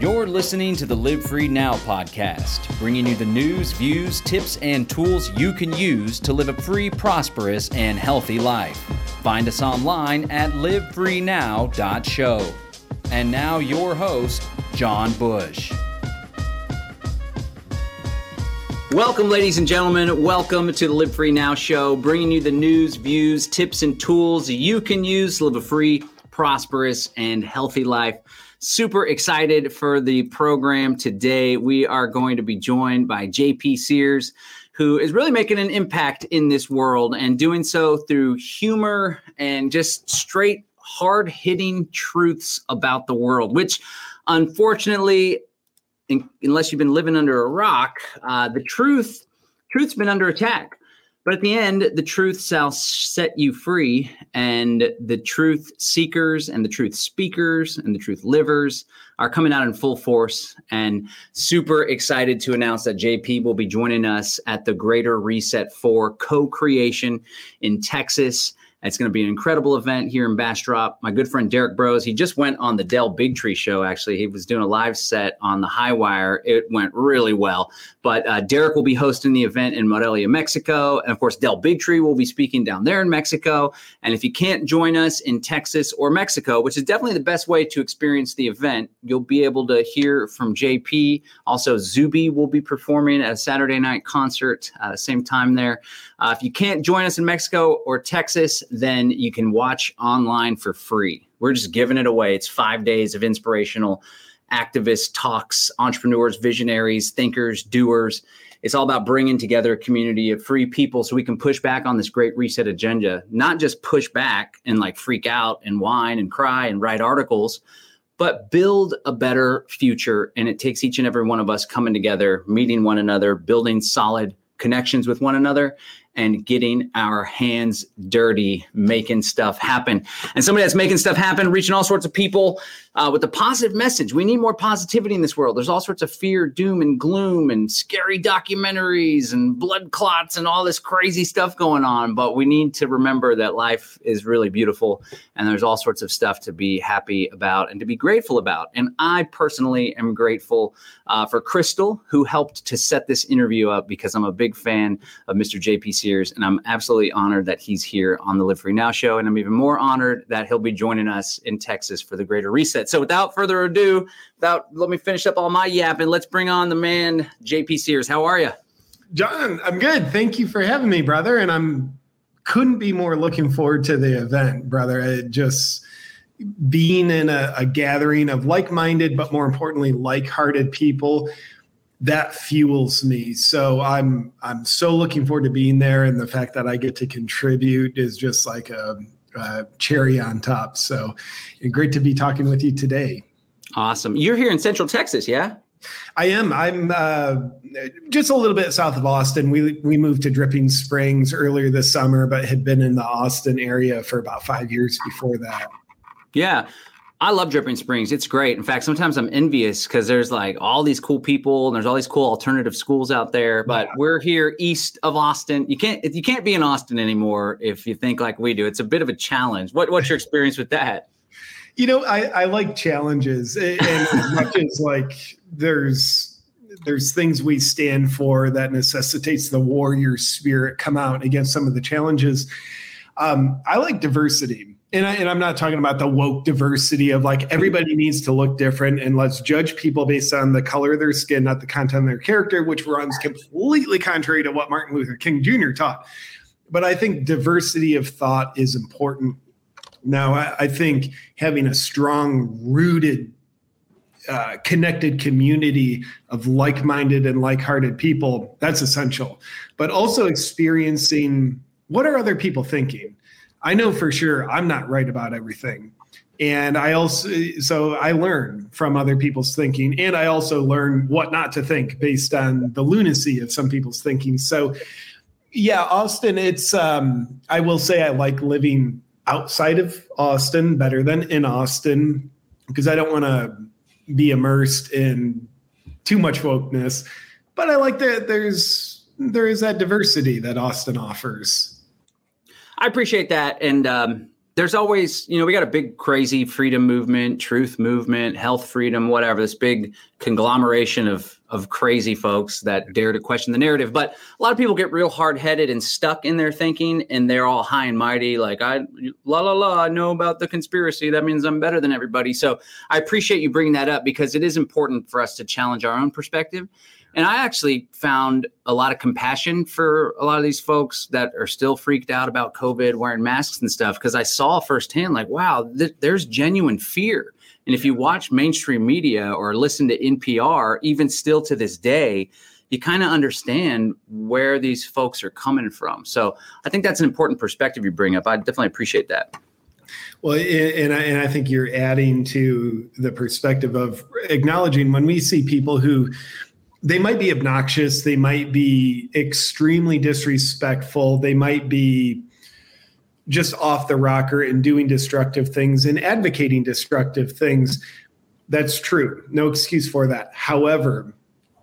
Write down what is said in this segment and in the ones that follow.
You're listening to the Live Free Now podcast, bringing you the news, views, tips, and tools you can use to live a free, prosperous, and healthy life. Find us online at livefreenow.show. And now, your host, John Bush. Welcome, ladies and gentlemen. Welcome to the Live Free Now show, bringing you the news, views, tips, and tools you can use to live a free, prosperous, and healthy life. Super excited for the program today. We are going to be joined by JP Sears, who is really making an impact in this world and doing so through humor and just straight, hard hitting truths about the world, which unfortunately, in, unless you've been living under a rock, uh, the truth truth's been under attack. But at the end, the truth shall set you free, and the truth seekers and the truth speakers and the truth livers are coming out in full force. And super excited to announce that JP will be joining us at the Greater Reset for co creation in Texas. It's going to be an incredible event here in Bastrop. My good friend Derrick Broze, he just went on the Del Bigtree show. Actually, he was doing a live set on the High Wire. It went really well. But uh, Derrick will be hosting the event in Morelia, Mexico, and of course Del Bigtree will be speaking down there in Mexico. And if you can't join us in Texas or Mexico, which is definitely the best way to experience the event, you'll be able to hear from JP. Also, Zuby will be performing at a Saturday night concert, uh, same time there. Uh, if you can't join us in Mexico or Texas, then you can watch online for free. We're just giving it away. It's five days of inspirational activists, talks, entrepreneurs, visionaries, thinkers, doers. It's all about bringing together a community of free people so we can push back on this great reset agenda, not just push back and like freak out and whine and cry and write articles, but build a better future. And it takes each and every one of us coming together, meeting one another, building solid connections with one another and getting our hands dirty, making stuff happen. And somebody that's making stuff happen, reaching all sorts of people uh, with a positive message. We need more positivity in this world. There's all sorts of fear, doom, and gloom, and scary documentaries, and blood clots, and all this crazy stuff going on. But we need to remember that life is really beautiful, and there's all sorts of stuff to be happy about and to be grateful about. And I personally am grateful uh, for Crystal, who helped to set this interview up because I'm a big fan of Mr. JP Sears, and I'm absolutely honored that he's here on the Live Free Now show, and I'm even more honored that he'll be joining us in Texas for the Greater Reset. So, without further ado, without let me finish up all my yapping, let's bring on the man, JP Sears. How are you, John? I'm good. Thank you for having me, brother. And I'm couldn't be more looking forward to the event, brother. It just being in a, a gathering of like-minded, but more importantly, like-hearted people that fuels me. So I'm I'm so looking forward to being there, and the fact that I get to contribute is just like a, a cherry on top. So great to be talking with you today. Awesome. You're here in Central Texas, yeah? I am. I'm uh, just a little bit south of Austin. We we moved to Dripping Springs earlier this summer, but had been in the Austin area for about five years before that. Yeah. I love Dripping Springs. It's great. In fact, sometimes I'm envious because there's like all these cool people and there's all these cool alternative schools out there. But yeah. we're here east of Austin. You can't you can't be in Austin anymore if you think like we do. It's a bit of a challenge. What what's your experience with that? You know, I, I like challenges, and as much as like there's there's things we stand for that necessitates the warrior spirit come out against some of the challenges. Um, I like diversity and, I, and I'm not talking about the woke diversity of like everybody needs to look different and let's judge people based on the color of their skin, not the content of their character, which runs completely contrary to what Martin Luther King Jr. taught. But I think diversity of thought is important. Now, I, I think having a strong, rooted, uh, connected community of like minded and like hearted people, that's essential. But also experiencing what are other people thinking? I know for sure I'm not right about everything. And I also, so I learn from other people's thinking, and I also learn what not to think based on the lunacy of some people's thinking. So, yeah, Austin, it's, um, I will say I like living outside of Austin better than in Austin because I don't want to be immersed in too much wokeness. But I like that there's, there is that diversity that Austin offers. I appreciate that. And um, there's always, you know, we got a big crazy freedom movement, truth movement, health freedom, whatever, this big conglomeration of of crazy folks that dare to question the narrative. But a lot of people get real hard-headed and stuck in their thinking and they're all high and mighty, like I la la la, I know about the conspiracy. That means I'm better than everybody. So I appreciate you bringing that up because it is important for us to challenge our own perspective and I actually found a lot of compassion for a lot of these folks that are still freaked out about COVID, wearing masks and stuff, because I saw firsthand, like, wow, th- there's genuine fear. And if you watch mainstream media or listen to NPR, even still to this day, you kind of understand where these folks are coming from. So I think that's an important perspective you bring up. I definitely appreciate that. Well, and I, and I think you're adding to the perspective of acknowledging when we see people who they might be obnoxious they might be extremely disrespectful they might be just off the rocker and doing destructive things and advocating destructive things. That's true. No excuse for that. However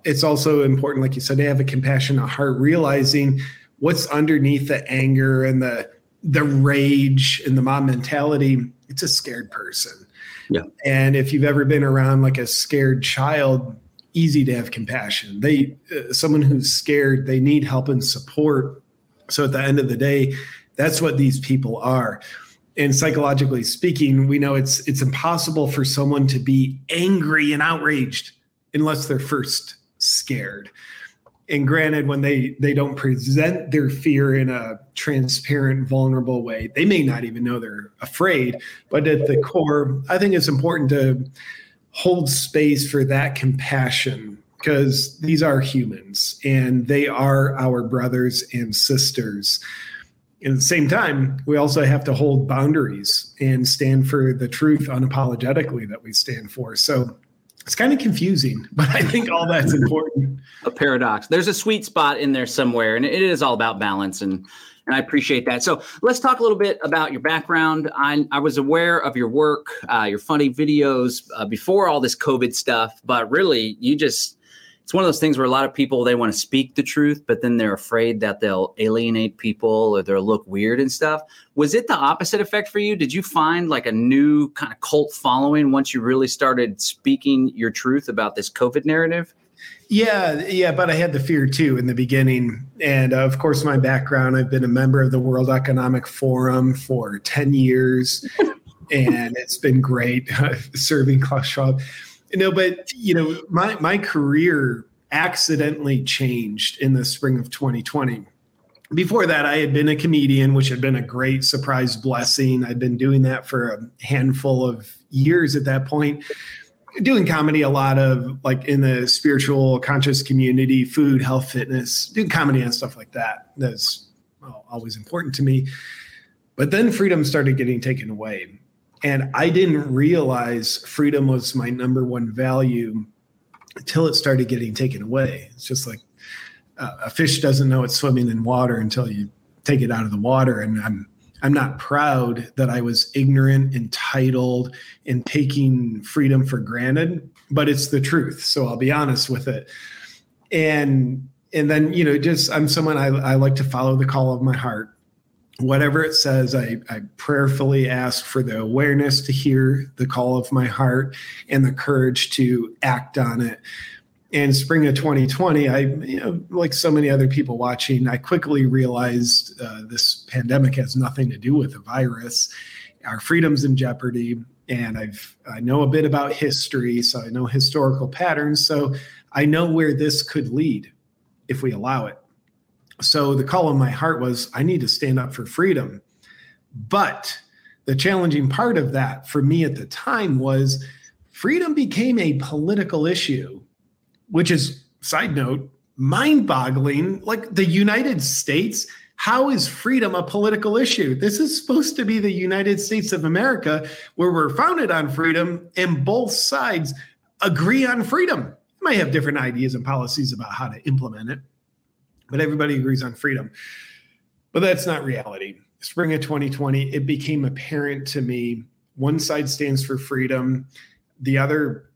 it's also important like you said to have a compassionate heart realizing what's underneath the anger and the the rage and the mob mentality. It's a scared person. Yeah. And if you've ever been around like a scared child easy to have compassion. They, uh, someone who's scared, they need help and support. So at the end of the day, that's what these people are. And psychologically speaking, we know it's it's impossible for someone to be angry and outraged unless they're first scared. And granted, when they they don't present their fear in a transparent, vulnerable way, they may not even know they're afraid. But at the core, I think it's important to hold space for that compassion because these are humans and they are our brothers and sisters. And at the same time, we also have to hold boundaries and stand for the truth unapologetically that we stand for. So it's kind of confusing, but I think all that's important. A paradox. There's a sweet spot in there somewhere, and it is all about balance. And and I appreciate that. So let's talk a little bit about your background. I, I was aware of your work, uh, your funny videos uh, before all this COVID stuff, but really, you just it's one of those things where a lot of people they want to speak the truth, but then they're afraid that they'll alienate people or they'll look weird and stuff. Was it the opposite effect for you? Did you find like a new kind of cult following once you really started speaking your truth about this COVID narrative? Yeah, yeah, but I had the fear too in the beginning. And uh, of course, my background I've been a member of the World Economic Forum for 10 years, and it's been great serving Klaus Schwab. You know, but, you know, my, my career accidentally changed in the spring of 2020. Before that, I had been a comedian, which had been a great surprise blessing. I'd been doing that for a handful of years at that point doing comedy a lot of like in the spiritual conscious community food health fitness doing comedy and stuff like that that's well, always important to me. But then freedom started getting taken away. And i didn't realize freedom was my number one value until it started getting taken away. It's just like uh, a fish doesn't know it's swimming in water until you take it out of the water and i'm I'm not proud that I was ignorant, entitled, and taking freedom for granted, but it's the truth. So I'll be honest with it. And and then you know, just I'm someone I, I like to follow the call of my heart. Whatever it says, I, I prayerfully ask for the awareness to hear the call of my heart and the courage to act on it in spring of 2020, I, you know, like so many other people watching, I quickly realized uh, this pandemic has nothing to do with the virus. Our freedom's in jeopardy, and I've I know a bit about history, so I know historical patterns. So I know where this could lead if we allow it. So the call of my heart was, I need to stand up for freedom. But the challenging part of that for me at the time was freedom became a political issue which is side note mind-boggling like the united states how is freedom a political issue? This is supposed to be the united states of america where we're founded on freedom and both sides agree on freedom. Might have different ideas and policies about how to implement it but everybody agrees on freedom. But that's not reality. Spring of 2020 it became apparent to me one side stands for freedom the other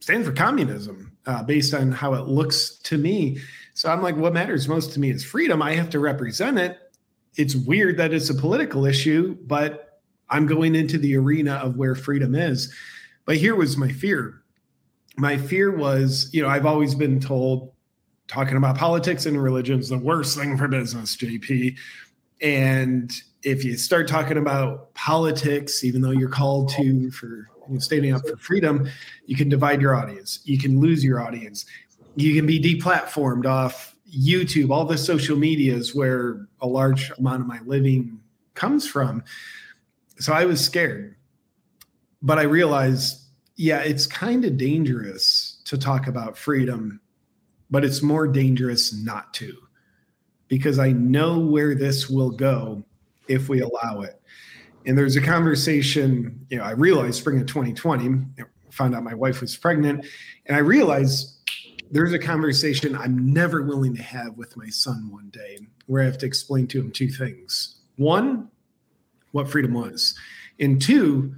stands for communism uh, based on how it looks to me. So I'm like, what matters most to me is freedom. I have to represent it. It's weird that it's a political issue, but I'm going into the arena of where freedom is. But here was my fear. My fear was, you know, I've always been told talking about politics and religion is the worst thing for business, JP. And if you start talking about politics, even though you're called to for you know, standing up for freedom, you can divide your audience. You can lose your audience. You can be deplatformed off YouTube, all the social medias where a large amount of my living comes from. So I was scared. But I realized, yeah, it's kind of dangerous to talk about freedom, but it's more dangerous not to because I know where this will go if we allow it. And there's a conversation, you know, I realized spring of 2020, found out my wife was pregnant, and I realized there's a conversation I'm never willing to have with my son one day where I have to explain to him two things. One, what freedom was, and two,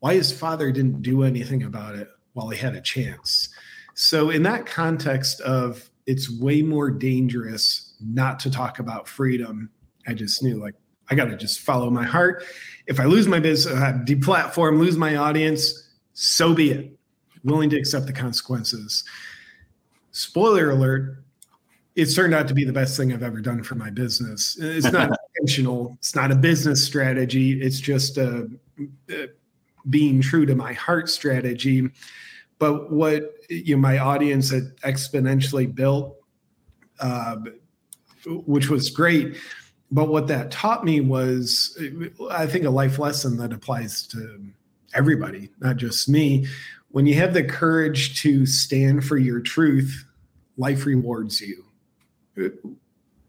why his father didn't do anything about it while he had a chance. So, in that context of it's way more dangerous not to talk about freedom, I just knew like I got to just follow my heart. If I lose my business, uh, deplatform, lose my audience, so be it. Willing to accept the consequences. Spoiler alert, it's turned out to be the best thing I've ever done for my business. It's not intentional. It's not a business strategy. It's just a, a being true to my heart strategy. But what you know, my audience had exponentially built, uh, which was great but what that taught me was i think a life lesson that applies to everybody not just me. When you have the courage to stand for your truth life rewards you.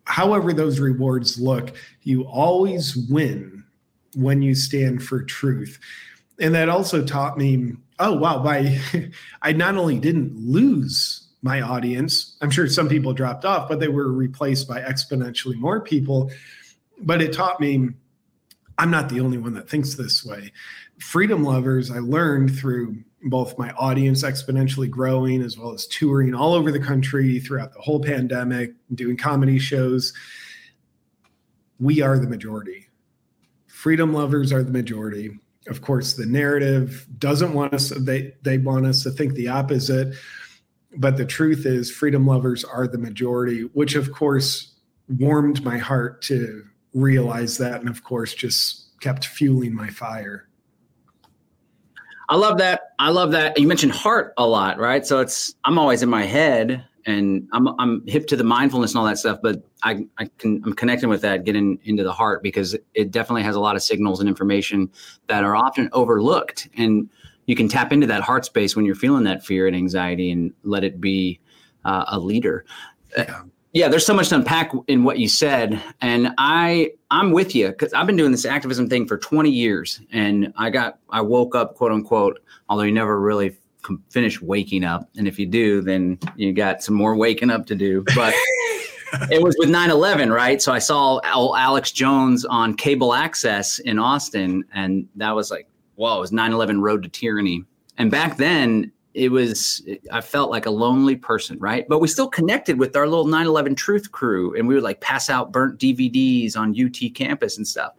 However those rewards look you always win when you stand for truth. And that also taught me oh wow by i not only didn't lose my audience. I'm sure some people dropped off, but they were replaced by exponentially more people. But it taught me I'm not the only one that thinks this way. Freedom lovers, I learned through both my audience exponentially growing as well as touring all over the country throughout the whole pandemic, doing comedy shows. We are the majority. Freedom lovers are the majority. Of course, the narrative doesn't want us, they, they want us to think the opposite but the truth is freedom lovers are the majority which of course warmed my heart to realize that and of course just kept fueling my fire. I love that. I love that. You mentioned heart a lot right? So it's i'm always in my head and i'm i'm hip to the mindfulness and all that stuff but i i can i'm connecting with that getting into the heart because it definitely has a lot of signals and information that are often overlooked. And you can tap into that heart space when you're feeling that fear and anxiety and let it be uh, a leader. Uh, yeah. yeah, there's so much to unpack in what you said, and I I'm with you because I've been doing this activism thing for 20 years, and I got I woke up quote unquote, although you never really finish waking up, and if you do, then you got some more waking up to do, but. it was with 9-11 right so i saw alex jones on cable access in austin and that was like whoa, it was 9 11 Road to Tyranny. And back then, it was, I felt like a lonely person, right? But we still connected with our little 9 11 truth crew. And we would like pass out burnt DVDs on UT campus and stuff.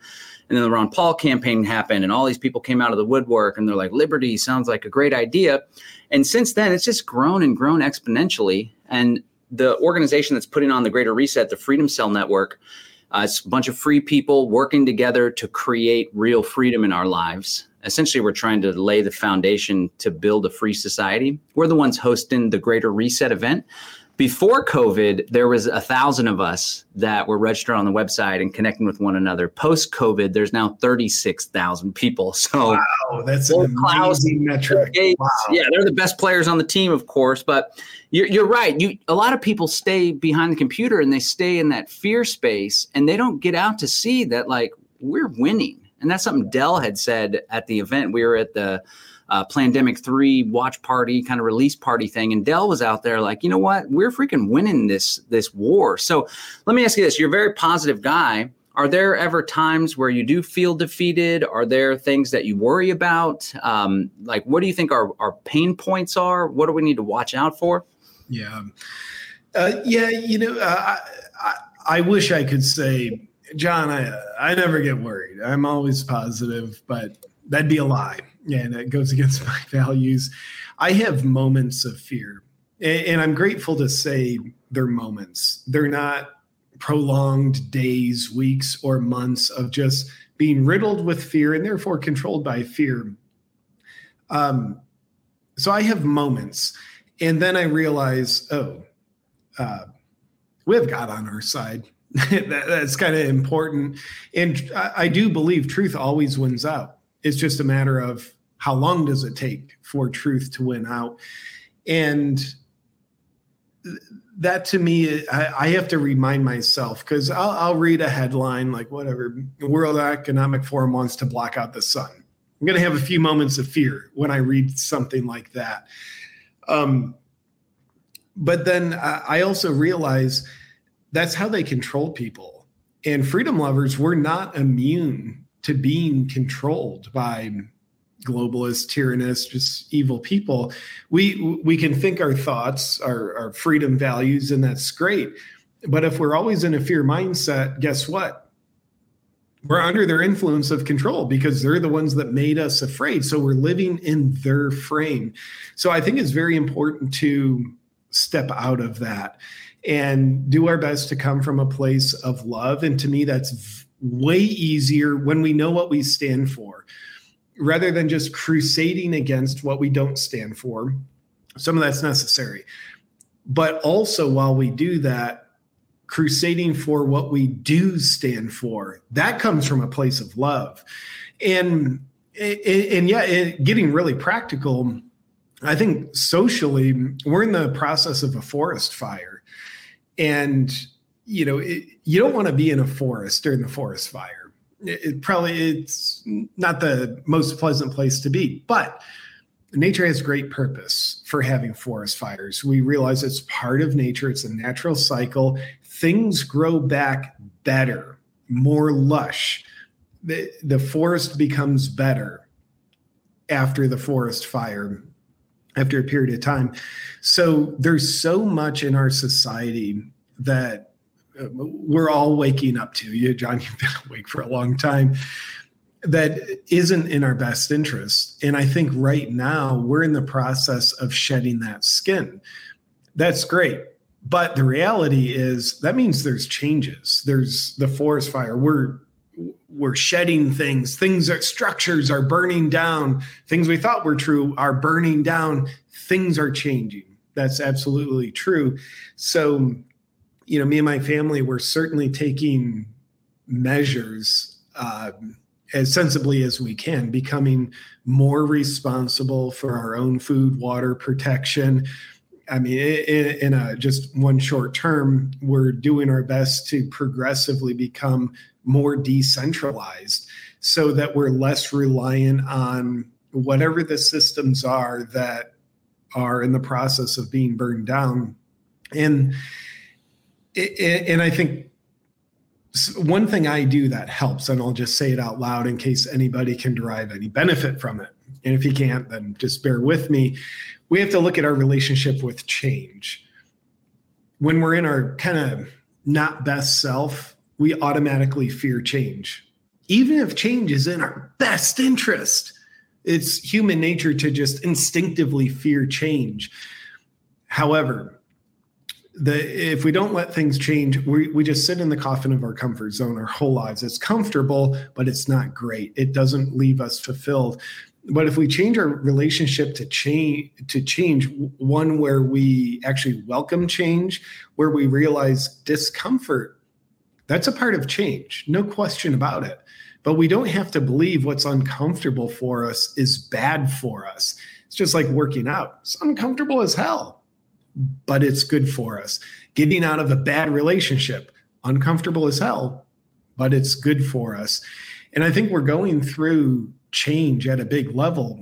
And then the Ron Paul campaign happened, and all these people came out of the woodwork and they're like, Liberty sounds like a great idea. And since then, it's just grown and grown exponentially. And the organization that's putting on the Greater Reset, the Freedom Cell Network, uh, it's a bunch of free people working together to create real freedom in our lives essentially we're trying to lay the foundation to build a free society. We're the ones hosting the Greater Reset event. Before COVID, there was a thousand of us that were registered on the website and connecting with one another. Post COVID, there's now 36,000 people. So wow, that's an amazing metric. Wow. Yeah, they're the best players on the team, of course. But you're, you're right. You a lot of people stay behind the computer and they stay in that fear space, and they don't get out to see that like we're winning and that's something Del had said at the event. We were at the uh, Plandemic 3 watch party, kind of release party thing. And Del was out there like, you know what? We're freaking winning this, this war. So let me ask you this. You're a very positive guy. Are there ever times where you do feel defeated? Are there things that you worry about? Um, like, what do you think our, our pain points are? What do we need to watch out for? Yeah. Uh, yeah, you know, uh, I, I, I wish I could say John, I I never get worried. I'm always positive, but that'd be a lie. And it goes against my values. I have moments of fear. And I'm grateful to say they're moments. They're not prolonged days, weeks, or months of just being riddled with fear and therefore controlled by fear. Um, so I have moments. And then I realize, oh, uh, we have God on our side. that, that's kind of important. And I, I do believe truth always wins out. It's just a matter of how long does it take for truth to win out. And that to me, I, I have to remind myself because I'll, I'll read a headline like whatever World Economic Forum wants to block out the sun. I'm going to have a few moments of fear when I read something like that. Um, but then I also realize that's how they control people. And freedom lovers, we're not immune to being controlled by globalist, tyrannous, just evil people. We we can think our thoughts, our, our freedom values, and that's great. But if we're always in a fear mindset, guess what? We're under their influence of control because they're the ones that made us afraid. So we're living in their frame. So I think it's very important to step out of that and do our best to come from a place of love. And to me, that's way easier when we know what we stand for rather than just crusading against what we don't stand for. Some of that's necessary. But also, while we do that, crusading for what we do stand for, that comes from a place of love. And and yeah, getting really practical, I think socially, we're in the process of a forest fire and you know it, you don't want to be in a forest during the forest fire. It, it, probably it's not the most pleasant place to be but nature has great purpose for having forest fires. We realize it's part of nature it's a natural cycle. Things grow back better more lush. The, the forest becomes better after the forest fire after a period of time. So there's so much in our society that uh, we're all waking up to. You, John, you've been awake for a long time. That isn't in our best interest. And I think right now we're in the process of shedding that skin. That's great. But the reality is that means there's changes. There's the forest fire. We're we're shedding things. Things that structures are burning down. Things we thought were true are burning down. Things are changing. That's absolutely true. So you know me and my family were certainly taking measures uh, as sensibly as we can becoming more responsible for our own food water protection. I mean, in, in a just one short term, we're doing our best to progressively become more decentralized so that we're less reliant on whatever the systems are that are in the process of being burned down. And and I think one thing I do that helps, and I'll just say it out loud in case anybody can derive any benefit from it. And if you can't, then just bear with me. We have to look at our relationship with change. When we're in our kind of not best self, we automatically fear change. Even if change is in our best interest, it's human nature to just instinctively fear change. However, the if we don't let things change, we, we just sit in the coffin of our comfort zone our whole lives. It's comfortable, but it's not great. It doesn't leave us fulfilled. But if we change our relationship to change to change, one where we actually welcome change, where we realize discomfort that's a part of change, no question about it. But we don't have to believe what's uncomfortable for us is bad for us. It's just like working out. It's uncomfortable as hell, but it's good for us. Getting out of a bad relationship, uncomfortable as hell, but it's good for us. And I think we're going through change at a big level.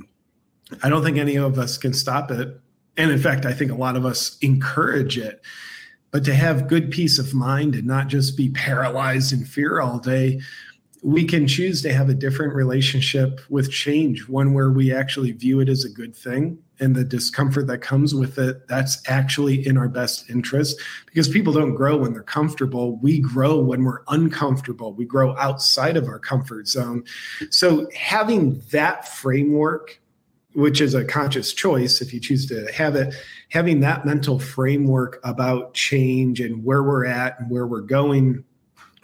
I don't think any of us can stop it. And in fact, I think a lot of us encourage it but to have good peace of mind and not just be paralyzed in fear all day we can choose to have a different relationship with change, one where we actually view it as a good thing and the discomfort that comes with it, that's actually in our best interest because people don't grow when they're comfortable. We grow when we're uncomfortable. We grow outside of our comfort zone. So having that framework, which is a conscious choice if you choose to have it, having that mental framework about change and where we're at and where we're going,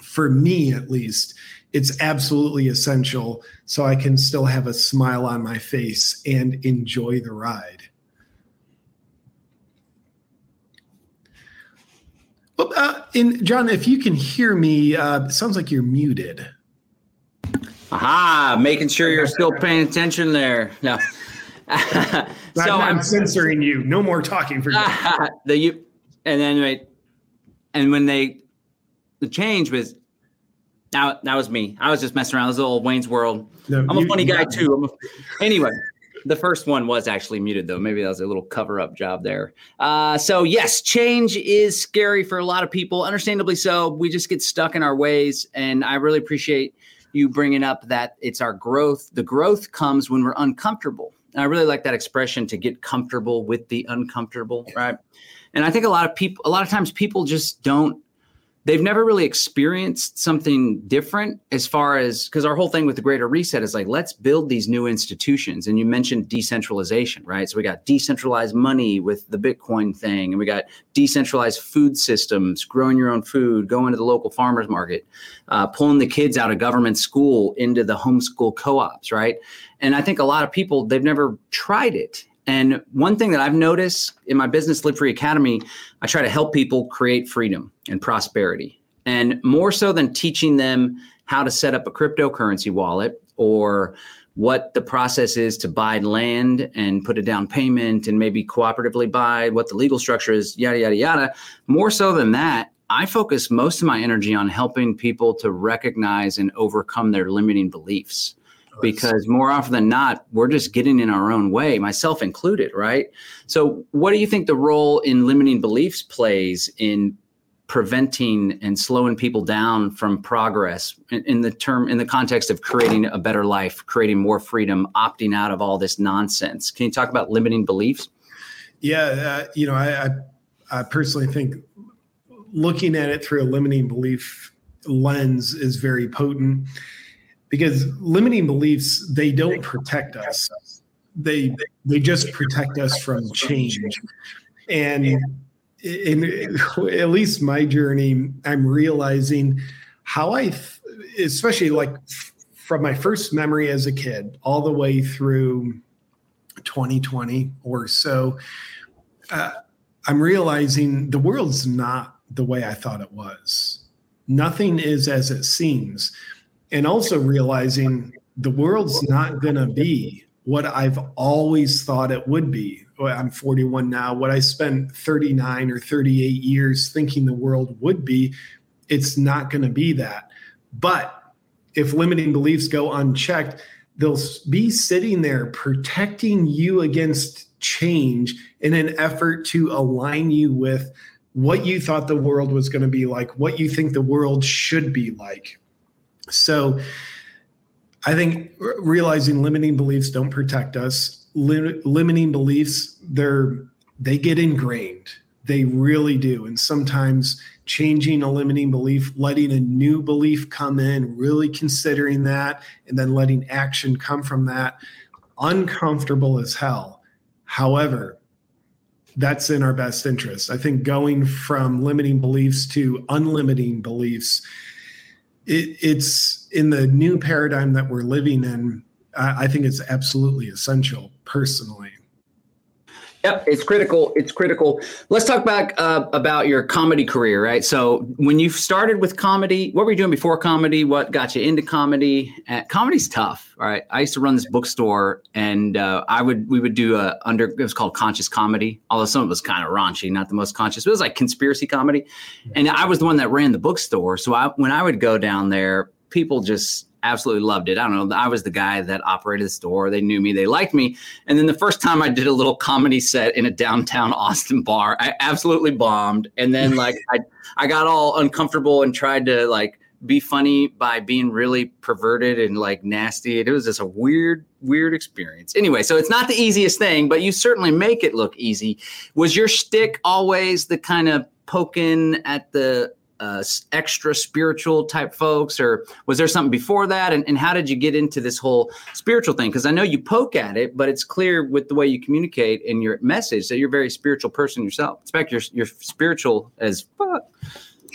for me at least, it's absolutely essential so I can still have a smile on my face and enjoy the ride. Well, uh, in John, if you can hear me, uh, sounds like you're muted. Aha, making sure you're still paying attention there. No. so I'm, I'm, censoring you. No more talking for you. the you, and then right, and when they the change was now that was me. I was just messing around. This little Wayne's World. No, I'm a funny guy too. A, anyway, the first one was actually muted though. Maybe that was a little cover up job there. Uh, so yes, change is scary for a lot of people. Understandably so. We just get stuck in our ways, and I really appreciate you bringing up that it's our growth. The growth comes when we're uncomfortable. I really like that expression to get comfortable with the uncomfortable, right? And I think a lot of people, a lot of times, people just don't they've never really experienced something different as far as because our whole thing with the greater reset is like let's build these new institutions. And you mentioned decentralization right? So we got decentralized money with the bitcoin thing and we got decentralized food systems growing your own food going to the local farmers market uh, pulling the kids out of government school into the homeschool co-ops right? And i think a lot of people they've never tried it and one thing that I've noticed in my business, Live Free Academy, I try to help people create freedom and prosperity. And more so than teaching them how to set up a cryptocurrency wallet or what the process is to buy land and put a down payment and maybe cooperatively buy, what the legal structure is, yada, yada, yada. More so than that, I focus most of my energy on helping people to recognize and overcome their limiting beliefs because more often than not, we're just getting in our own way, myself included, right? So, what do you think the role in limiting beliefs plays in preventing and slowing people down from progress in, in, the term in the context of creating a better life, creating more freedom, opting out of all this nonsense? Can you talk about limiting beliefs? Yeah, uh, you know, I, I, I personally think looking at it through a limiting belief lens is very potent because limiting beliefs they don't protect us. They they just protect us from change. And in, at least my journey i'm realizing how i especially like from my first memory as a kid all the way through 2020 or so uh, i'm realizing the world's not the way i thought it was. Nothing is as it seems and also realizing the world's not going to be what I've always thought it would be. I'm 41 now. What I spent 39 or 38 years thinking the world would be, it's not going to be that. But if limiting beliefs go unchecked, they'll be sitting there protecting you against change in an effort to align you with what you thought the world was going to be like, what you think the world should be like. So I think realizing limiting beliefs don't protect us. Lim- limiting beliefs, they're they get ingrained. They really do. And sometimes changing a limiting belief, letting a new belief come in, really considering that, and then letting action come from that, uncomfortable as hell. However, that's in our best interest. I think going from limiting beliefs to unlimiting beliefs it, it's in the new paradigm that we're living in. I, I think it's absolutely essential, personally. Yep, it's critical. It's critical. Let's talk back uh, about your comedy career, right? So, when you started with comedy, what were you doing before comedy? What got you into comedy? Uh, comedy's tough, right? I used to run this bookstore, and uh, I would we would do a under it was called conscious comedy, although some of it was kind of raunchy, not the most conscious. It was like conspiracy comedy, and I was the one that ran the bookstore. So, I, when I would go down there, people just absolutely loved it. I don't know. I was the guy that operated the store. They knew me. They liked me. And then the first time I did a little comedy set in a downtown Austin bar, I absolutely bombed. And then like I, I got all uncomfortable and tried to like be funny by being really perverted and like nasty. It was just a weird, weird experience. Anyway, so it's not the easiest thing, but you certainly make it look easy. Was your stick always the kind of poking at the uh, extra spiritual type folks, or was there something before that? And, and how did you get into this whole spiritual thing? Because I know you poke at it, but it's clear with the way you communicate in your message that you're a very spiritual person yourself. In fact, you're, you're spiritual as fuck.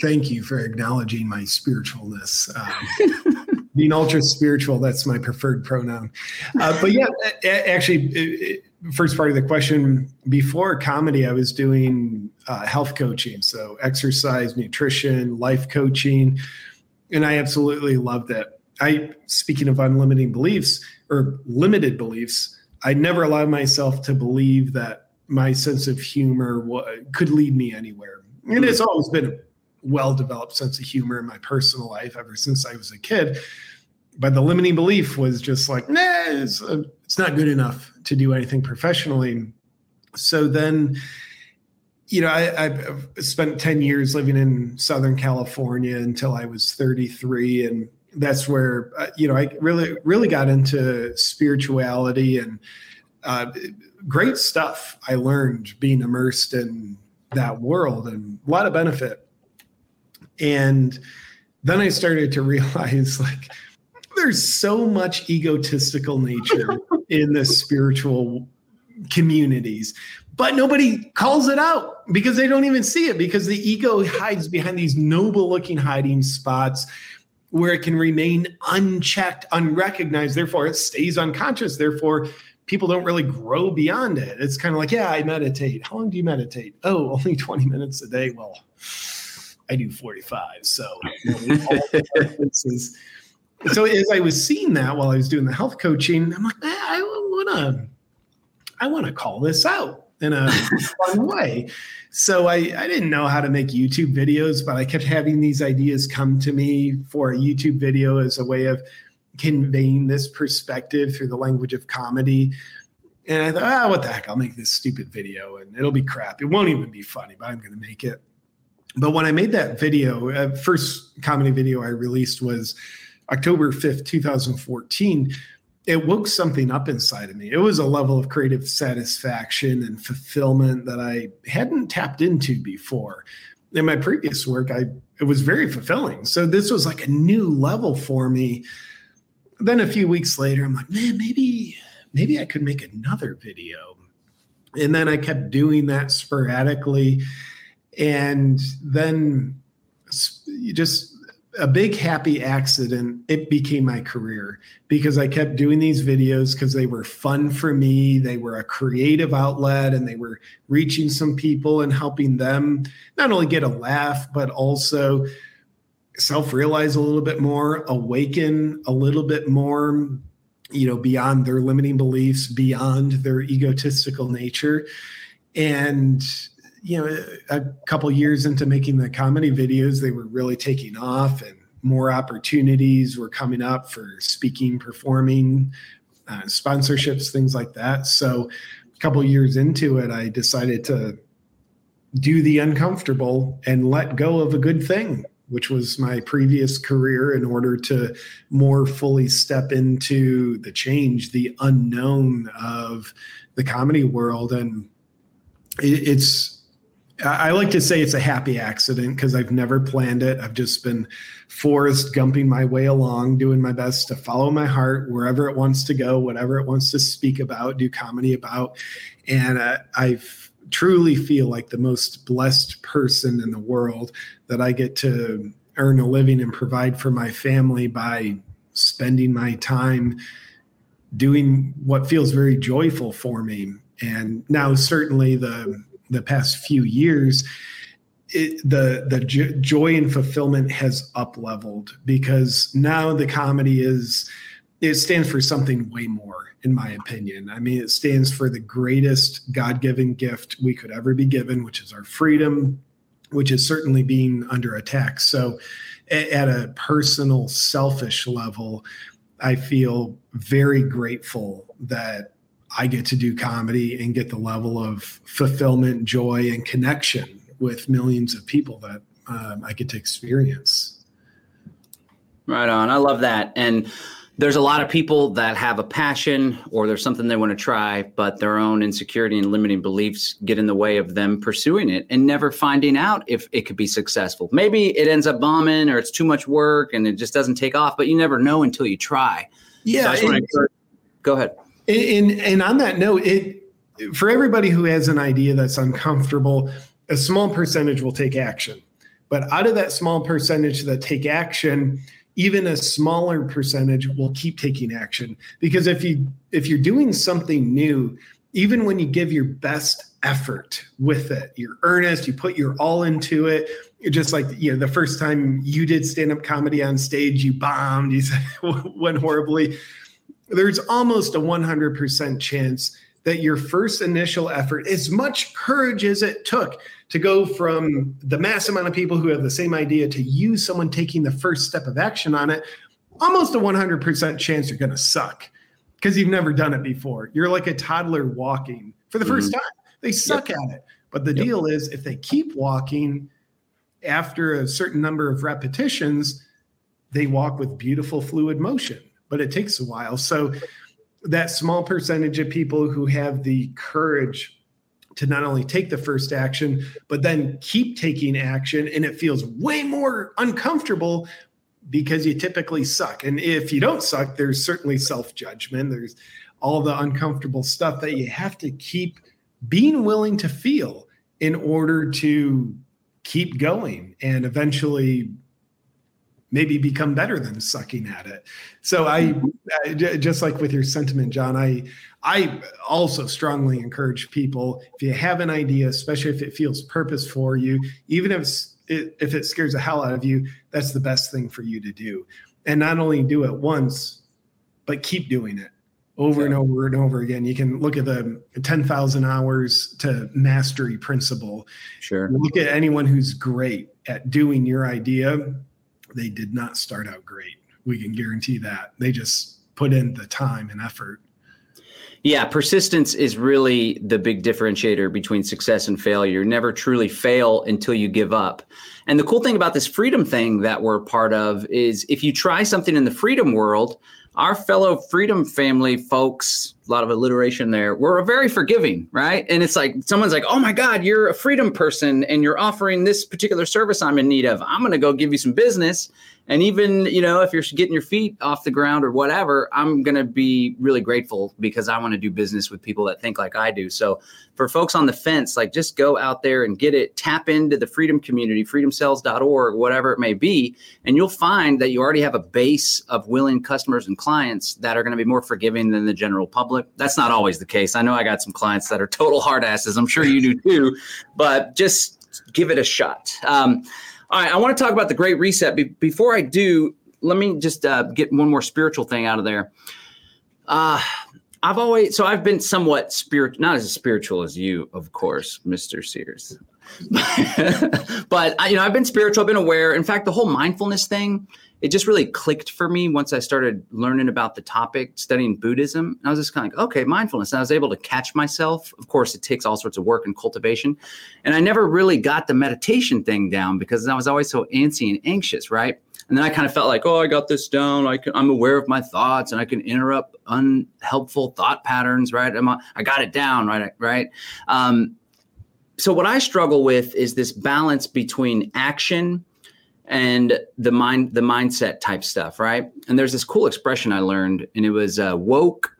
Thank you for acknowledging my spiritualness. Um, being ultra spiritual, that's my preferred pronoun. Uh, but yeah, actually, it, first part of the question before comedy i was doing uh, health coaching. So exercise nutrition life coaching. And i absolutely loved it. I speaking of unlimited beliefs or limited beliefs i never allowed myself to believe that my sense of humor w- could lead me anywhere. And it's always been a well developed sense of humor in my personal life ever since i was a kid but the limiting belief was just like, nah, it's, uh, it's not good enough to do anything professionally. So then, you know, I, I spent 10 years living in Southern California until I was 33. And that's where, uh, you know, I really, really got into spirituality and uh, great stuff I learned being immersed in that world and a lot of benefit. And then I started to realize like, there's so much egotistical nature in the spiritual communities but nobody calls it out because they don't even see it because the ego hides behind these noble looking hiding spots where it can remain unchecked unrecognized therefore it stays unconscious therefore people don't really grow beyond it. It's kind of like yeah i meditate. How long do you meditate? Oh only 20 minutes a day. Well i do 45 so you know, so as I was seeing that while I was doing the health coaching, I'm like, eh, I want to, I want to call this out in a fun way. So I, I didn't know how to make YouTube videos, but I kept having these ideas come to me for a YouTube video as a way of conveying this perspective through the language of comedy. And I thought, ah, what the heck? I'll make this stupid video and it'll be crap. It won't even be funny, but I'm going to make it. But when I made that video, uh, first comedy video I released was October 5th, 2014, it woke something up inside of me. It was a level of creative satisfaction and fulfillment that I hadn't tapped into before. In my previous work, I it was very fulfilling. So this was like a new level for me. Then a few weeks later, I'm like, man, maybe maybe I could make another video. And then I kept doing that sporadically. And then you just a big happy accident it became my career because i kept doing these videos because they were fun for me. They were a creative outlet and they were reaching some people and helping them not only get a laugh but also self-realize a little bit more awaken a little bit more you know beyond their limiting beliefs beyond their egotistical nature. And you know a couple years into making the comedy videos they were really taking off and more opportunities were coming up for speaking performing uh, sponsorships things like that. So a couple years into it i decided to do the uncomfortable and let go of a good thing which was my previous career in order to more fully step into the change the unknown of the comedy world. And it's I like to say it's a happy accident because I've never planned it. I've just been Forrest Gumping my way along, doing my best to follow my heart wherever it wants to go, whatever it wants to speak about, do comedy about. And uh, I truly feel like the most blessed person in the world that I get to earn a living and provide for my family by spending my time doing what feels very joyful for me. And now, certainly, the the past few years, it, the the jo- joy and fulfillment has up leveled because now the comedy is it stands for something way more in my opinion. I mean it stands for the greatest god-given gift we could ever be given which is our freedom which is certainly being under attack. So at a personal selfish level i feel very grateful that I get to do comedy and get the level of fulfillment, joy, and connection with millions of people that um, I get to experience. Right on. I love that. And there's a lot of people that have a passion or there's something they want to try, but their own insecurity and limiting beliefs get in the way of them pursuing it and never finding out if it could be successful. Maybe it ends up bombing or it's too much work and it just doesn't take off, but you never know until you try. Yeah. So and, go ahead. And, and on that note, it for everybody who has an idea that's uncomfortable, a small percentage will take action. But out of that small percentage that take action, even a smaller percentage will keep taking action because if you if you're doing something new even when you give your best effort with it you're earnest you put your all into it you're just like you know the first time you did stand-up comedy on stage you bombed you went horribly there's almost a 100% chance that your first initial effort as much courage as it took to go from the mass amount of people who have the same idea to you, someone taking the first step of action on it, almost a 100% chance you're going to suck because you've never done it before. You're like a toddler walking for the 1st mm-hmm. time. They suck yep. at it. But the yep. deal is, if they keep walking after a certain number of repetitions, they walk with beautiful fluid motion, but it takes a while. So, that small percentage of people who have the courage to not only take the first action, but then keep taking action. And it feels way more uncomfortable because you typically suck. And if you don't suck, there's certainly self judgment, there's all the uncomfortable stuff that you have to keep being willing to feel in order to keep going and eventually maybe become better than sucking at it. So I, mm-hmm. I, just like with your sentiment, John, I I also strongly encourage people if you have an idea, especially if it feels purpose for you, even if it, if it scares the hell out of you, that's the best thing for you to do. And not only do it once, but keep doing it over yeah. and over and over again. You can look at the 10,000 hours to mastery principle. Sure. Look at anyone who's great at doing your idea they did not start out great. We can guarantee that. They just put in the time and effort. Yeah, persistence is really the big differentiator between success and failure. Never truly fail until you give up. And the cool thing about this freedom thing that we're part of is if you try something in the freedom world, our fellow freedom family folks, lot of alliteration there, we're very forgiving, right? And it's like someone's like, oh my God, you're a freedom person and you're offering this particular service I'm in need of. I'm going to go give you some business. And even, you know, if you're getting your feet off the ground or whatever, I'm going to be really grateful because I want to do business with people that think like I do. So for folks on the fence, like just go out there and get it, tap into the freedom community, freedomcells.org, whatever it may be. And you'll find that you already have a base of willing customers and clients that are going to be more forgiving than the general public. That's not always the case. I know I got some clients that are total hard asses. I'm sure you do too, but just give it a shot. Um, all right, I want to talk about the Great Reset. Be- before I do, let me just uh, get one more spiritual thing out of there. Uh, I've always so I've been somewhat spiritual, not as spiritual as you, of course, Mister Sears. but you know, I've been spiritual, I've been aware. In fact, the whole mindfulness thing it just really clicked for me once I started learning about the topic, studying Buddhism. And I was just kind of like, okay, mindfulness. And I was able to catch myself. Of course, it takes all sorts of work and cultivation. And I never really got the meditation thing down because I was always so antsy and anxious, right? And then I kind of felt like, oh, I got this down. I can, I'm aware of my thoughts and I can interrupt unhelpful thought patterns, right? I'm, I got it down, right? Right. Um, so what I struggle with is this balance between action and the mind the mindset type stuff right? And there's this cool expression i learned and it was uh, woke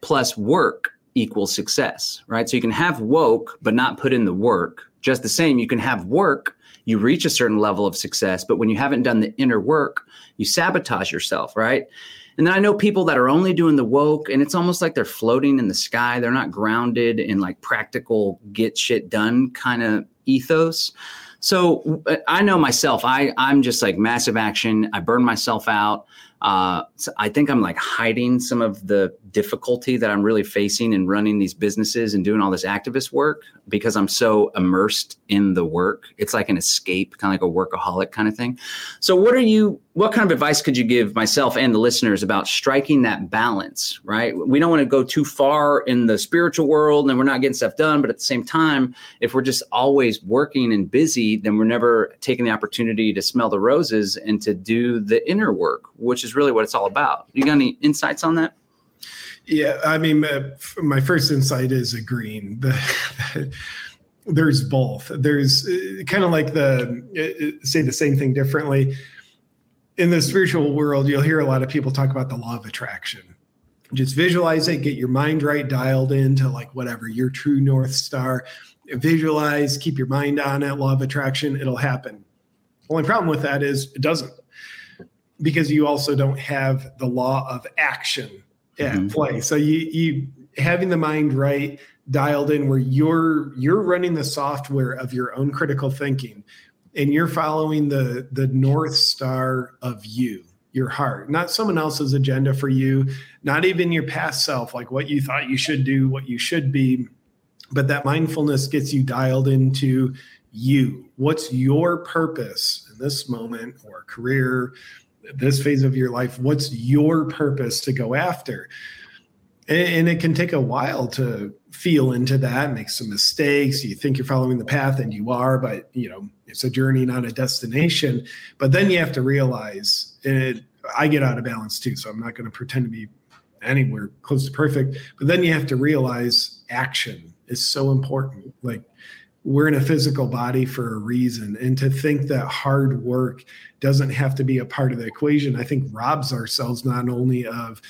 plus work equals success right? So you can have woke but not put in the work. Just the same you can have work you reach a certain level of success but when you haven't done the inner work you sabotage yourself right and then i know people that are only doing the woke and it's almost like they're floating in the sky they're not grounded in like practical get shit done kind of ethos so uh, I know myself. I I'm just like massive action. I burn myself out. Uh, so I think I'm like hiding some of the difficulty that I'm really facing in running these businesses and doing all this activist work because I'm so immersed in the work. It's like an escape, kind of like a workaholic kind of thing. So, what are you? What kind of advice could you give myself and the listeners about striking that balance? Right, we don't want to go too far in the spiritual world, and we're not getting stuff done. But at the same time, if we're just always working and busy, then we're never taking the opportunity to smell the roses and to do the inner work, which is really what it's all about. You got any insights on that? Yeah, I mean, uh, my first insight is agreeing. The, there's both. There's uh, kind of like the uh, say the same thing differently. In the spiritual world, you'll hear a lot of people talk about the law of attraction. Just visualize it, get your mind right, dialed into like whatever your true north star. Visualize, keep your mind on it. Law of attraction, it'll happen. Only problem with that is it doesn't because you also don't have the law of action at mm-hmm. play. So you you having the mind right dialed in where you're you're running the software of your own critical thinking and you're following the the north star of you your heart not someone else's agenda for you not even your past self like what you thought you should do what you should be but that mindfulness gets you dialed into you what's your purpose in this moment or career this phase of your life what's your purpose to go after? And, it can take a while to feel into that make some mistakes you think you're following the path and you are but you know it's a journey not a destination. But then you have to realize it i get out of balance too so i'm not going to pretend to be anywhere close to perfect but then you have to realize action is so important. Like we're in a physical body for a reason. And to think that hard work doesn't have to be a part of the equation, I think robs ourselves not only of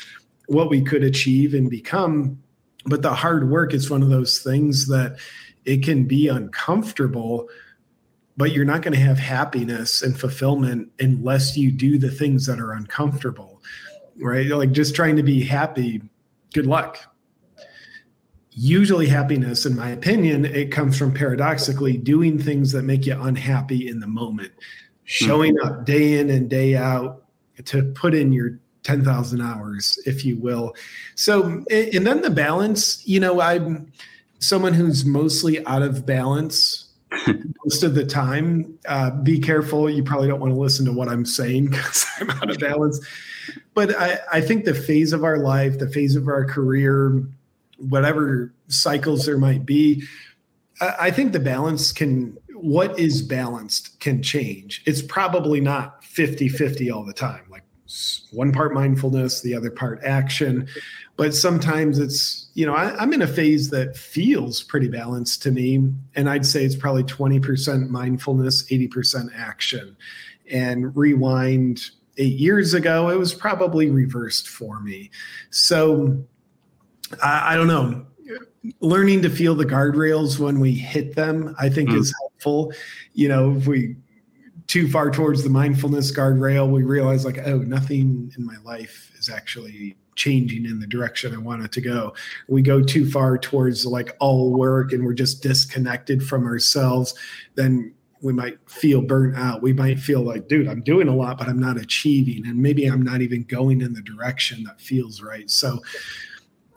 what we could achieve and become, but the hard work is one of those things that it can be uncomfortable, but you're not going to have happiness and fulfillment unless you do the things that are uncomfortable, right? Like just trying to be happy, good luck usually happiness in my opinion it comes from paradoxically doing things that make you unhappy in the moment. Showing mm-hmm. up day in and day out to put in your 10,000 hours if you will. So and then the balance you know i'm someone who's mostly out of balance most of the time. Uh, be careful you probably don't want to listen to what i'm saying because i'm out of balance. But I, I think the phase of our life the phase of our career whatever cycles there might be. I think the balance can, what is balanced can change. It's probably not 50 50 all the time, like one part mindfulness, the other part action. But sometimes it's, you know, I, am in a phase that feels pretty balanced to me. And I'd say it's probably 20% mindfulness, 80% action. And rewind eight years ago, it was probably reversed for me. So I, I don't know. Learning to feel the guardrails when we hit them i think mm. is helpful. You know if we too far towards the mindfulness guardrail we realize like oh nothing in my life is actually changing in the direction i want it to go. We go too far towards like all work and we're just disconnected from ourselves then we might feel burnt out. We might feel like dude i'm doing a lot but i'm not achieving and maybe i'm not even going in the direction that feels right. So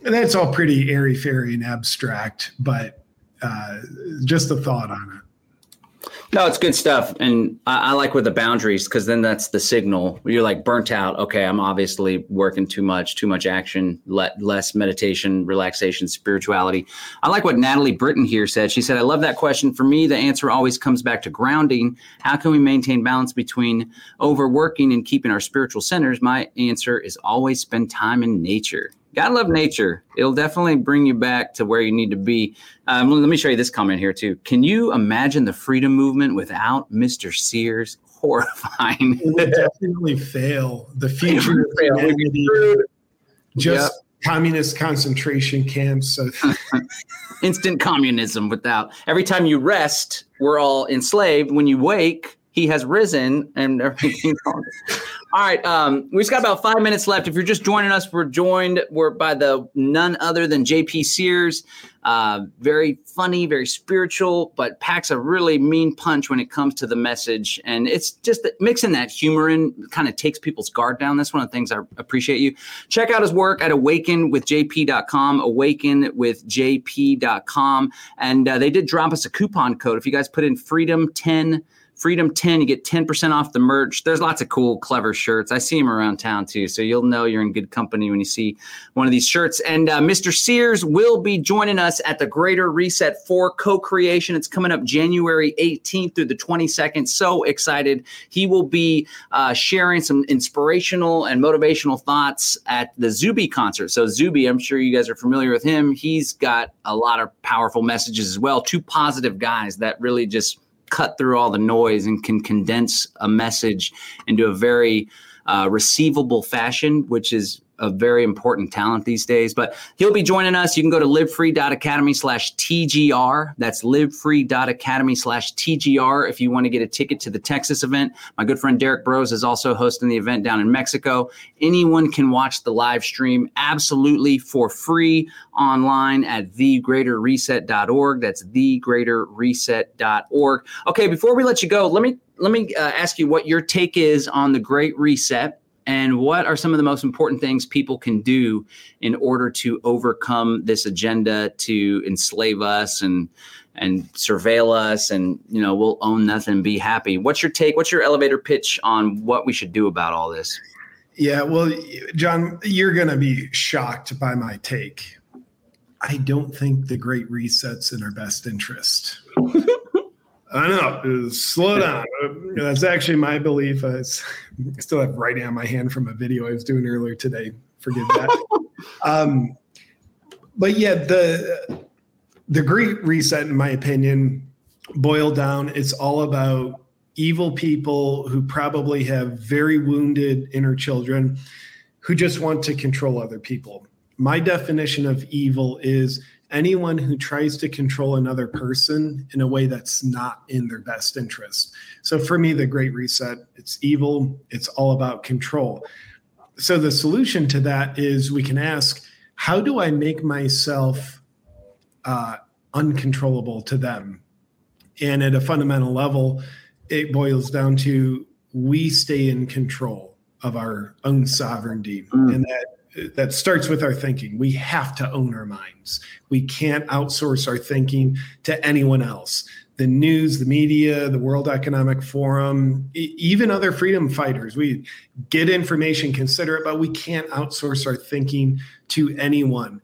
that's all pretty airy fairy and abstract, but uh, just a thought on it. No, it's good stuff, and I, I like with the boundaries because then that's the signal. You're like burnt out. Okay, I'm obviously working too much, too much action, let, less meditation, relaxation, spirituality. I like what Natalie Britton here said. She said, "I love that question. For me, the answer always comes back to grounding. How can we maintain balance between overworking and keeping our spiritual centers? My answer is always spend time in nature." Gotta love nature. It'll definitely bring you back to where you need to be. Um, let me show you this comment here too. Can you imagine the freedom movement without Mr. Sears? Horrifying. It would definitely fail. The future of humanity, just yep. communist concentration camps. Instant communism without. Every time you rest, we're all enslaved. When you wake, he has risen and everything. All right. Um, we just got about five minutes left. If you're just joining us, we're joined we're by the none other than JP Sears. Uh, very funny, very spiritual, but packs a really mean punch when it comes to the message. And it's just that mixing that humor in kind of takes people's guard down. That's one of the things I appreciate you. Check out his work at awakenwithjp.com, awakenwithjp.com. And uh, they did drop us a coupon code. If you guys put in freedom 10 Freedom 10, you get 10% off the merch. There's lots of cool, clever shirts. I see them around town too. So you'll know you're in good company when you see one of these shirts. And uh, Mr. Sears will be joining us at the Greater Reset for co creation. It's coming up January 18th through the 22nd. So excited. He will be uh, sharing some inspirational and motivational thoughts at the Zuby concert. So, Zuby, I'm sure you guys are familiar with him. He's got a lot of powerful messages as well. Two positive guys that really just cut through all the noise and can condense a message into a very uh, receivable fashion, which is a very important talent these days. But he'll be joining us. You can go to livefree.academy slash TGR. That's livefree.academy slash TGR if you want to get a ticket to the Texas event. My good friend Derrick Broze is also hosting the event down in Mexico. Anyone can watch the live stream absolutely for free online at thegreaterreset.org. That's thegreaterreset.org. Okay, before we let you go, let me let me uh, ask you what your take is on the Great Reset and what are some of the most important things people can do in order to overcome this agenda to enslave us and and surveil us and you know we'll own nothing and be happy? What's your take what's your elevator pitch on what we should do about all this? Yeah well john you're going to be shocked by my take. I don't think the great resets in our best interest I know. Slow down. That's actually my belief. I still have writing on my hand from a video I was doing earlier today. Forgive that. um, but yeah, the the Great Reset, in my opinion, boiled down. It's all about evil people who probably have very wounded inner children who just want to control other people. My definition of evil is anyone who tries to control another person in a way that's not in their best interest. So for me, the Great Reset, it's evil, it's all about control. So the solution to that is we can ask, how do I make myself uh, uncontrollable to them? And at a fundamental level, it boils down to we stay in control of our own sovereignty. Mm. And that that starts with our thinking. We have to own our minds. We can't outsource our thinking to anyone else. The news, the media, the World Economic Forum, even other freedom fighters, we get information, consider it, but we can't outsource our thinking to anyone.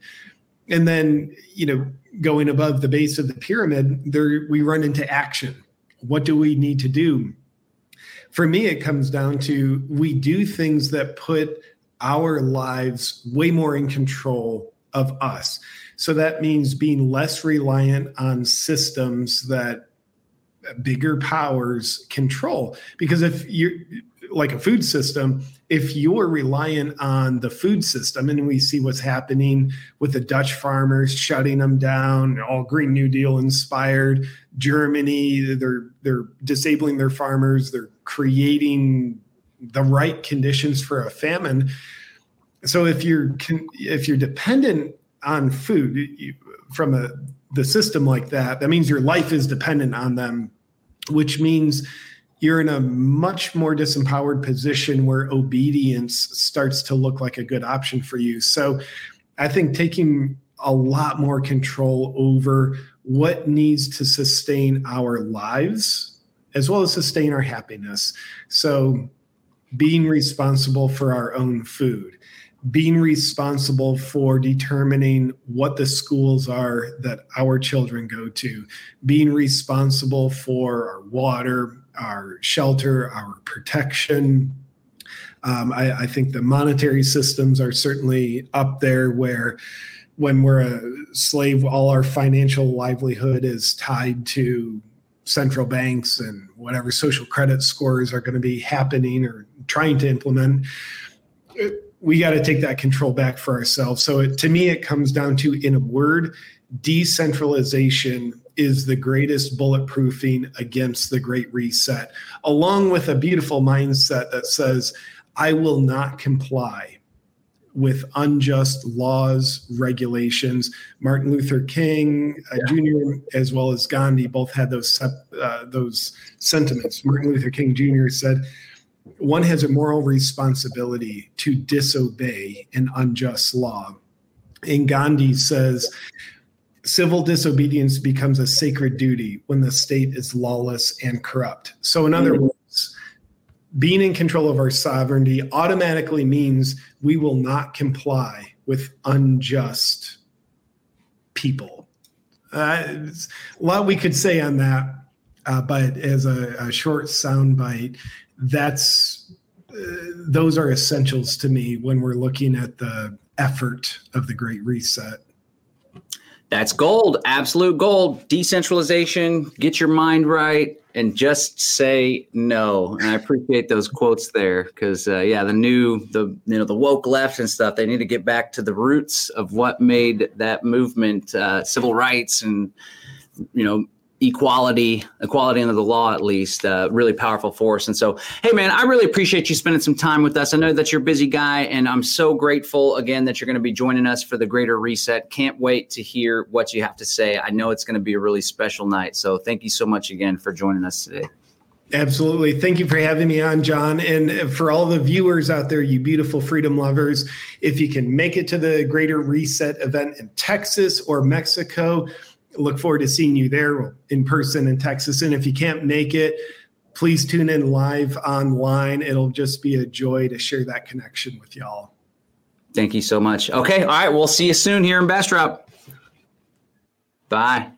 And then, you know, going above the base of the pyramid, there we run into action. What do we need to do? For me, it comes down to we do things that put our lives way more in control of us. So that means being less reliant on systems that bigger powers control. Because if you're like a food system, if you're reliant on the food system, and we see what's happening with the Dutch farmers shutting them down, all Green New Deal inspired, Germany, they're they're disabling their farmers, they're creating the right conditions for a famine. So if you're if you're dependent on food you, from a the system like that, that means your life is dependent on them, which means you're in a much more disempowered position where obedience starts to look like a good option for you. So I think taking a lot more control over what needs to sustain our lives as well as sustain our happiness. So being responsible for our own food, being responsible for determining what the schools are that our children go to, being responsible for our water, our shelter, our protection. Um, I, I think the monetary systems are certainly up there where when we're a slave, all our financial livelihood is tied to central banks and whatever social credit scores are going to be happening or trying to implement. We got to take that control back for ourselves. So it, to me, it comes down to, in a word, decentralization is the greatest bulletproofing against the Great Reset, along with a beautiful mindset that says, I will not comply with unjust laws, regulations. Martin Luther King uh, yeah. Jr. as well as Gandhi both had those uh, those sentiments. Martin Luther King Jr. said, "One has a moral responsibility to disobey an unjust law." And Gandhi says, civil disobedience becomes a sacred duty when the state is lawless and corrupt. So, in other mm-hmm. words, being in control of our sovereignty automatically means we will not comply with unjust people. Uh, a lot we could say on that, uh, but as a, a short soundbite, that's uh, those are essentials to me when we're looking at the effort of the Great Reset. That's gold, absolute gold. Decentralization, get your mind right, and just say no. And I appreciate those quotes there because, uh, yeah, the new, the you know, the woke left and stuff. They need to get back to the roots of what made that movement, uh, civil rights, and you know, equality, equality under the law, at least, uh, really powerful force. And so, hey, man, I really appreciate you spending some time with us. I know that you're a busy guy, and I'm so grateful again that you're going to be joining us for the Greater Reset. Can't wait to hear what you have to say. I know it's going to be a really special night. So, thank you so much again for joining us today. Absolutely. Thank you for having me on, John. And for all the viewers out there, you beautiful freedom lovers, if you can make it to the Greater Reset event in Texas or Mexico, look forward to seeing you there in person in Texas. And if you can't make it, please tune in live online. It'll just be a joy to share that connection with y'all. Thank you so much. Okay. All right. We'll see you soon here in Bastrop. Bye.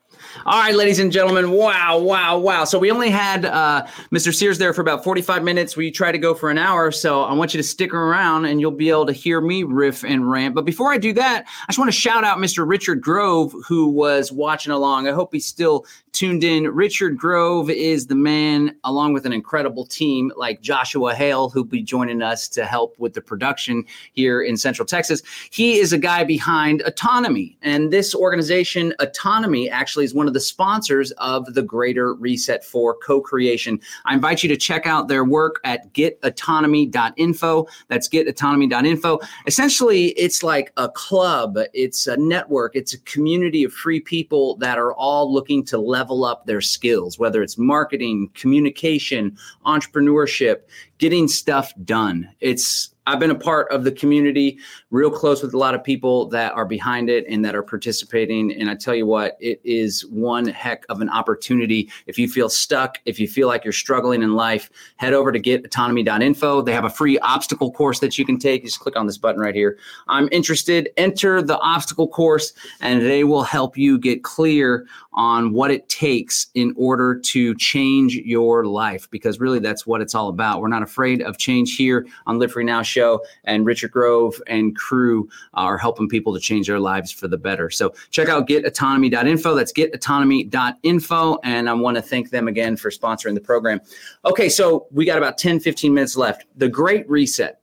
All right, ladies and gentlemen. Wow, wow, wow. So we only had uh, Mr. Sears there for about 45 minutes. We tried to go for an hour. So I want you to stick around and you'll be able to hear me riff and rant. But before I do that, I just want to shout out Mr. Richard Grove, who was watching along. I hope he's still tuned in. Richard Grove is the man, along with an incredible team like Joshua Hale, who'll be joining us to help with the production here in Central Texas. He is a guy behind Autonomy. And this organization, Autonomy, actually is one of the sponsors of the Greater Reset for co creation. I invite you to check out their work at getautonomy.info. That's getautonomy.info. Essentially, it's like a club, it's a network, it's a community of free people that are all looking to level level up their skills, whether it's marketing, communication, entrepreneurship, getting stuff done. It's I've been a part of the community, real close with a lot of people that are behind it and that are participating. And I tell you what, it is one heck of an opportunity. If you feel stuck, if you feel like you're struggling in life, head over to getautonomy.info. They have a free obstacle course that you can take. Just click on this button right here. I'm interested. Enter the obstacle course, and they will help you get clear on what it takes in order to change your life because really that's what it's all about. We're not afraid of change here on Live Free Now show and Richard Grove and crew uh, are helping people to change their lives for the better. So check out getautonomy.info. That's getautonomy.info and I want to thank them again for sponsoring the program. Okay, so we got about 10 15 minutes left. The Great Reset.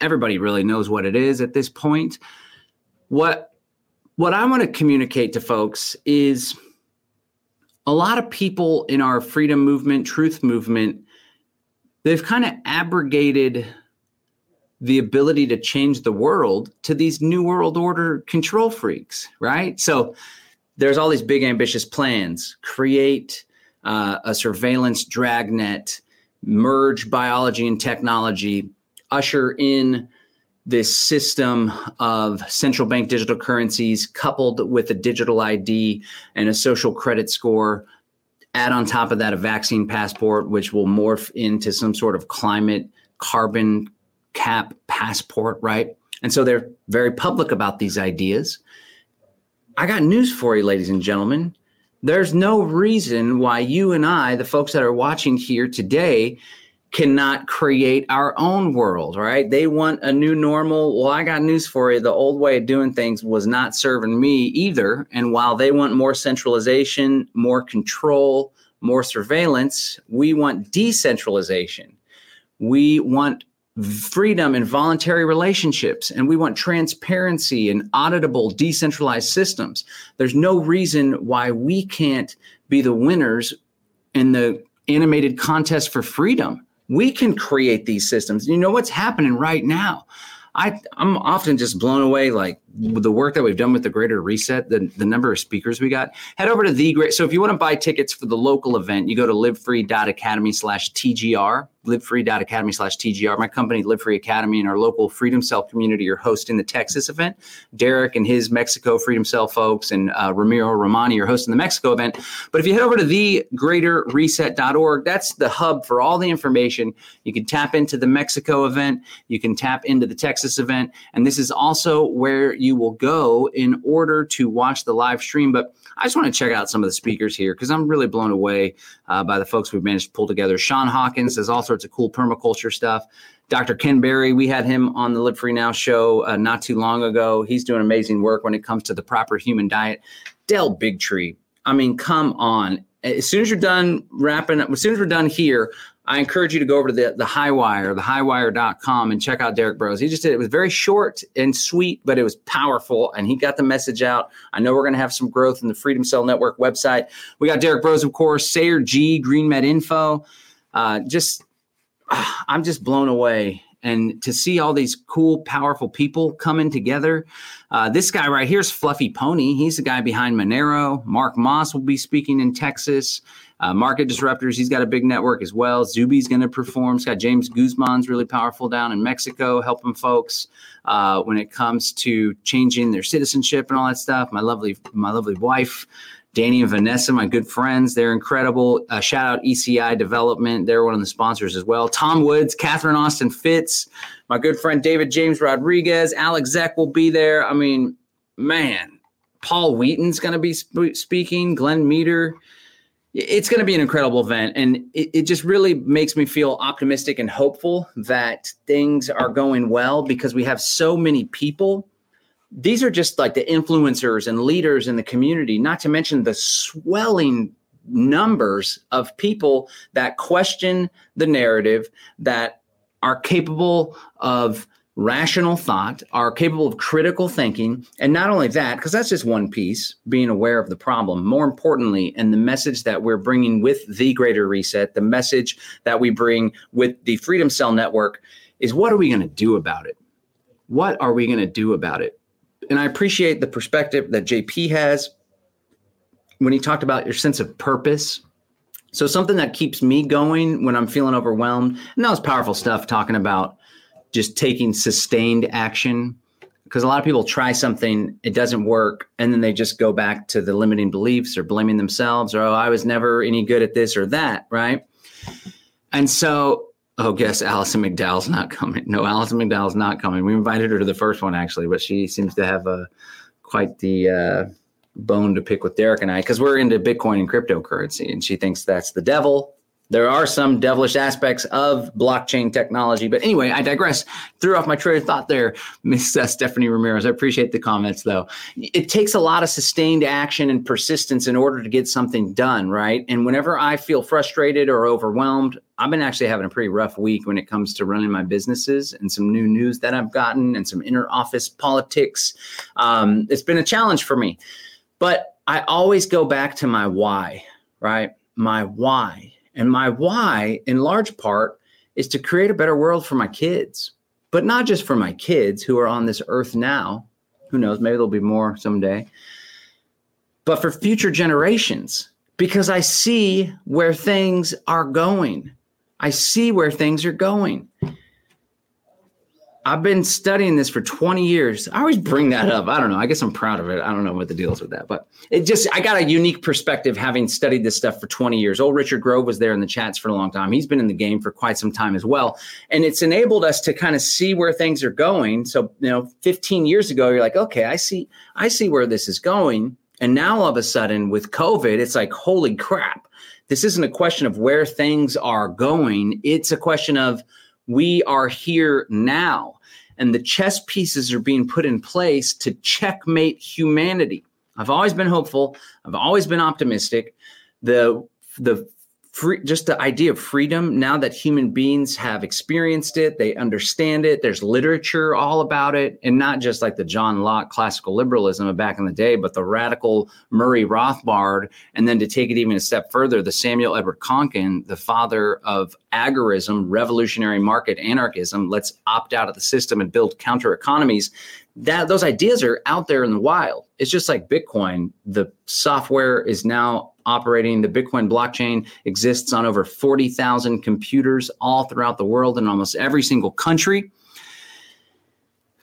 Everybody really knows what it is at this point. What what I want to communicate to folks is a lot of people in our freedom movement, truth movement, they've kind of abrogated the ability to change the world to these new world order control freaks, right? So there's all these big ambitious plans create uh, a surveillance dragnet, merge biology and technology, usher in this system of central bank digital currencies coupled with a digital ID and a social credit score. Add on top of that a vaccine passport, which will morph into some sort of climate carbon cap passport, right? And so they're very public about these ideas. I got news for you, ladies and gentlemen. There's no reason why you and I, the folks that are watching here today, cannot create our own world, right? They want a new normal. Well, I got news for you. The old way of doing things was not serving me either. And while they want more centralization, more control, more surveillance, we want decentralization. We want freedom and voluntary relationships and we want transparency and auditable decentralized systems. There's no reason why we can't be the winners in the animated contest for freedom. We can create these systems. You know what's happening right now? I, I'm often just blown away, like the work that we've done with the Greater Reset, the, the number of speakers we got. Head over to the Great. So if you want to buy tickets for the local event, you go to livefree.academy slash TGR livefree.academy slash TGR. My company, Live Free Academy, and our local Freedom Cell community are hosting the Texas event. Derrick and his Mexico Freedom Cell folks and uh, Ramiro Romani are hosting the Mexico event. But if you head over to thegreaterreset.org, that's the hub for all the information. You can tap into the Mexico event, you can tap into the Texas event, and this is also where you will go in order to watch the live stream. But I just want to check out some of the speakers here because I'm really blown away uh, by the folks we've managed to pull together. Sean Hawkins does all sorts of cool permaculture stuff. Dr. Ken Berry, we had him on the Live Free Now show uh, not too long ago. He's doing amazing work when it comes to the proper human diet. Del Bigtree, I mean, come on. As soon as you're done wrapping up, as soon as we're done here, I encourage you to go over to the, the Highwire, thehighwire.com, and check out Derrick Broze. He just did it. Was very short and sweet, but it was powerful, and he got the message out. I know we're going to have some growth in the Freedom Cell Network website. We got Derrick Broze, of course, Sayer Ji, Green Med Info. Uh, just, uh, I'm just blown away. And to see all these cool, powerful people coming together. Uh, this guy right here is Fluffy Pony. He's the guy behind Monero. Mark Moss will be speaking in Texas. Uh, Market Disruptors, he's got a big network as well. Zuby's going to perform. He's got James Guzman's really powerful down in Mexico, helping folks uh, when it comes to changing their citizenship and all that stuff. My lovely, my lovely wife, Danny and Vanessa, my good friends, they're incredible. Uh, shout out ECI Development, they're one of the sponsors as well. Tom Woods, Catherine Austin Fitts, my good friend David James Rodriguez, Alex Zek will be there. I mean, man, Paul Wheaton's going to be sp- speaking, Glenn Meter it's going to be an incredible event and it, it, just really makes me feel optimistic and hopeful that things are going well because we have so many people. These are just like the influencers and leaders in the community not to mention the swelling numbers of people that question the narrative that are capable of rational thought, are capable of critical thinking. And not only that, because that's just one piece, being aware of the problem. More importantly, and the message that we're bringing with the Greater Reset, the message that we bring with the Freedom Cell Network is what are we going to do about it? What are we going to do about it? And I appreciate the perspective that JP has when he talked about your sense of purpose. So, something that keeps me going when I'm feeling overwhelmed, and that was powerful stuff talking about just taking sustained action. Because a lot of people try something it doesn't work and then they just go back to the limiting beliefs or blaming themselves or oh i was never any good at this or that right? And so oh guess alison mcdowell's not coming. No alison mcdowell's not coming. We invited her to the first one actually but she seems to have a quite the uh, bone to pick with derrick and i because we're into bitcoin and cryptocurrency and she thinks that's the devil there are some devilish aspects of blockchain technology. But anyway, I digress. Threw off my train of thought there, Miss uh, Stephanie Ramirez. I appreciate the comments, though. It takes a lot of sustained action and persistence in order to get something done, right? And whenever I feel frustrated or overwhelmed, I've been actually having a pretty rough week when it comes to running my businesses and some new news that I've gotten and some inner office politics. Um, it's been a challenge for me. But I always go back to my why, right? My why and my why, in large part, is to create a better world for my kids, but not just for my kids who are on this earth now. Who knows? Maybe there'll be more someday. But for future generations, because I see where things are going. I see where things are going. I've been studying this for 20 years. I always bring that up. I don't know. I guess I'm proud of it. I don't know what the deal is with that, but it just, I got a unique perspective having studied this stuff for 20 years. Old Richard Grove was there in the chats for a long time. He's been in the game for quite some time as well. And it's enabled us to kind of see where things are going. So, you know, 15 years ago, you're like, okay, I see, I see where this is going. And now all of a sudden with COVID, it's like, holy crap. This isn't a question of where things are going. It's a question of, we are here now, and the chess pieces are being put in place to checkmate humanity. I've always been hopeful. I've always been optimistic. The the free, just the idea of freedom. Now that human beings have experienced it they understand it there's literature all about it and not just like the john locke classical liberalism of back in the day but the radical murray rothbard and then to take it even a step further the samuel edward konkin the father of agorism revolutionary market anarchism let's opt out of the system and build counter economies that those ideas are out there in the wild it's just like bitcoin the software is now operating. The Bitcoin blockchain exists on over 40,000 computers all throughout the world in almost every single country.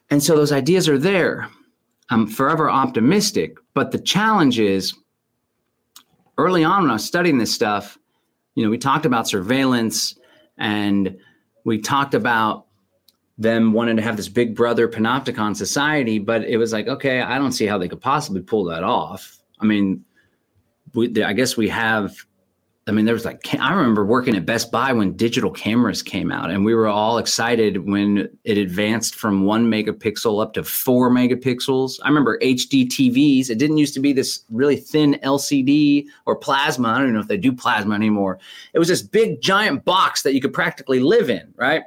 And so those ideas are there. I'm forever optimistic. But the challenge is early on when I was studying this stuff, you know, we talked about surveillance and we talked about them wanting to have this big brother panopticon society, but it was like, okay, I don't see how they could possibly pull that off. I mean, we, I guess we have. I mean, there was like I remember working at Best Buy when digital cameras came out, and we were all excited when it advanced from one megapixel up to four megapixels. I remember HD TVs. It didn't used to be this really thin LCD or plasma. I don't know if they do plasma anymore. It was this big giant box that you could practically live in, right?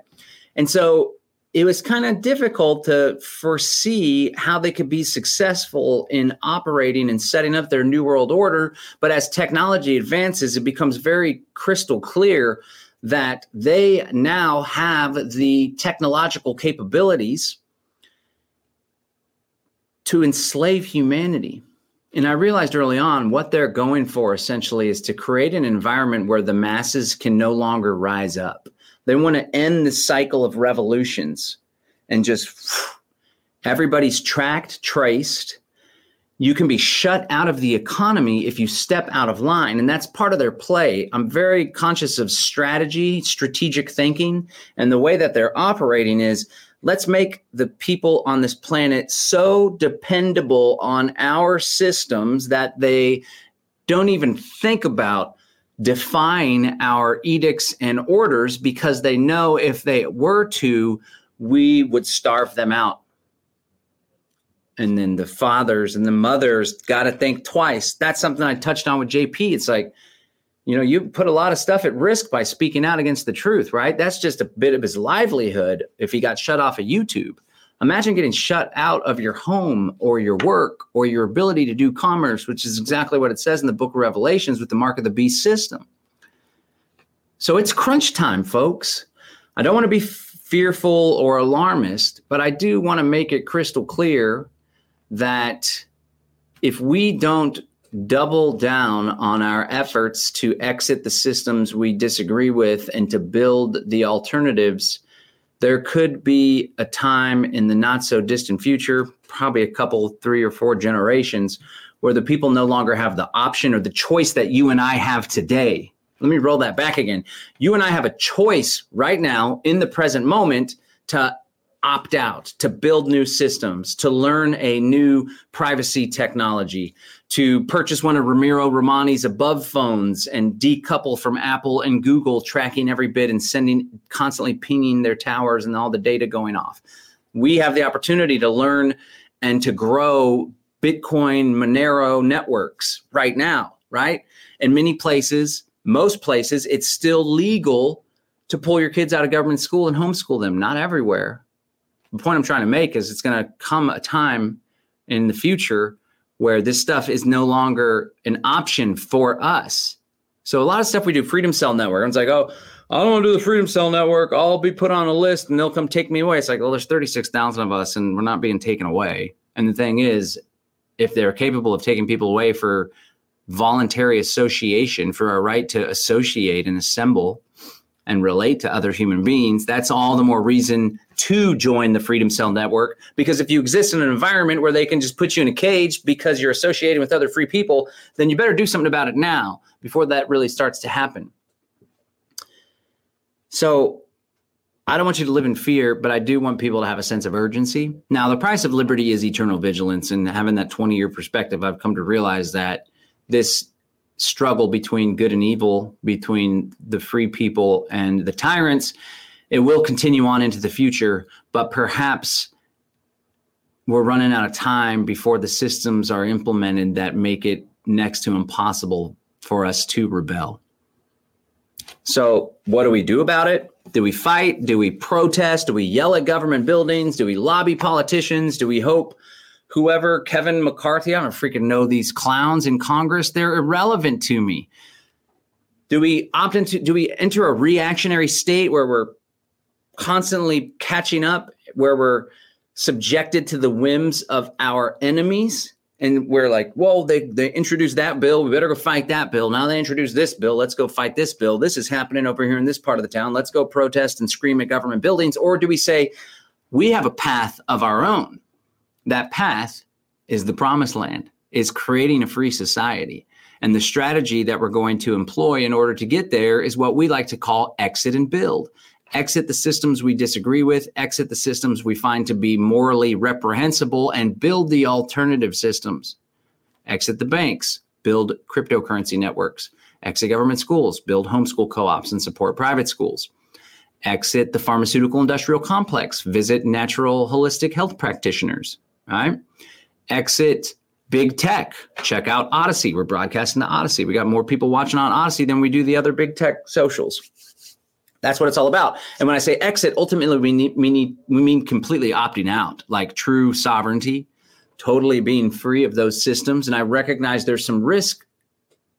And so it was kind of difficult to foresee how they could be successful in operating and setting up their new world order. But as technology advances, it becomes very crystal clear that they now have the technological capabilities to enslave humanity. And I realized early on what they're going for essentially is to create an environment where the masses can no longer rise up. They want to end the cycle of revolutions and just everybody's tracked, traced. You can be shut out of the economy if you step out of line. And that's part of their play. I'm very conscious of strategy, strategic thinking, and the way that they're operating is let's make the people on this planet so dependable on our systems that they don't even think about define our edicts and orders because they know if they were to, we would starve them out. And then the fathers and the mothers got to think twice. That's something I touched on with JP. It's like, you know, you put a lot of stuff at risk by speaking out against the truth, right? That's just a bit of his livelihood if he got shut off of YouTube. Imagine getting shut out of your home or your work or your ability to do commerce, which is exactly what it says in the book of Revelations with the mark of the beast system. So it's crunch time, folks. I don't want to be fearful or alarmist, but I do want to make it crystal clear that if we don't double down on our efforts to exit the systems we disagree with and to build the alternatives, there could be a time in the not so distant future, probably a couple, three or four generations, where the people no longer have the option or the choice that you and I have today. Let me roll that back again. You and I have a choice right now in the present moment to opt out, to build new systems, to learn a new privacy technology, to purchase one of Ramiro Romani's above phones and decouple from Apple and Google, tracking every bit and sending constantly pinging their towers and all the data going off. We have the opportunity to learn and to grow Bitcoin Monero networks right now, right? In many places, most places, it's still legal to pull your kids out of government school and homeschool them. Not everywhere. The point I'm trying to make is it's going to come a time in the future where this stuff is no longer an option for us. So a lot of stuff we do, Freedom Cell Network. It's like, oh, I don't want to do the Freedom Cell Network. I'll be put on a list and they'll come take me away. It's like, well, there's 36,000 of us and we're not being taken away. And the thing is, if they're capable of taking people away for voluntary association, for a right to associate and assemble, and relate to other human beings, that's all the more reason to join the Freedom Cell Network. Because if you exist in an environment where they can just put you in a cage because you're associated with other free people, then you better do something about it now before that really starts to happen. So I don't want you to live in fear, but I do want people to have a sense of urgency. Now, the price of liberty is eternal vigilance. And having that 20 year perspective, I've come to realize that this struggle between good and evil, between the free people and the tyrants, it will continue on into the future, but perhaps we're running out of time before the systems are implemented that make it next to impossible for us to rebel. So, what do we do about it? Do we fight? Do we protest? Do we yell at government buildings? Do we lobby politicians? Do we hope whoever, Kevin McCarthy, I don't freaking know these clowns in Congress, they're irrelevant to me. Do we opt into, do we enter a reactionary state where we're constantly catching up, where we're subjected to the whims of our enemies? and we're like, well, they they introduced that bill. We better go fight that bill. Now they introduced this bill. Let's go fight this bill. This is happening over here in this part of the town. Let's go protest and scream at government buildings. Or do we say we have a path of our own? That path is the promised land, is creating a free society. And the strategy that we're going to employ in order to get there is what we like to call exit and build exit the systems we disagree with, exit the systems we find to be morally reprehensible, and build the alternative systems. Exit the banks, build cryptocurrency networks, exit government schools, build homeschool co ops, and support private schools. Exit the pharmaceutical industrial complex, visit natural holistic health practitioners, right? Exit big tech. Check out Odysee. We're broadcasting to Odysee. We got more people watching on Odysee than we do the other big tech socials. That's what it's all about. And when I say exit, ultimately we need, we need we mean completely opting out, like true sovereignty, totally being free of those systems. And I recognize there's some risk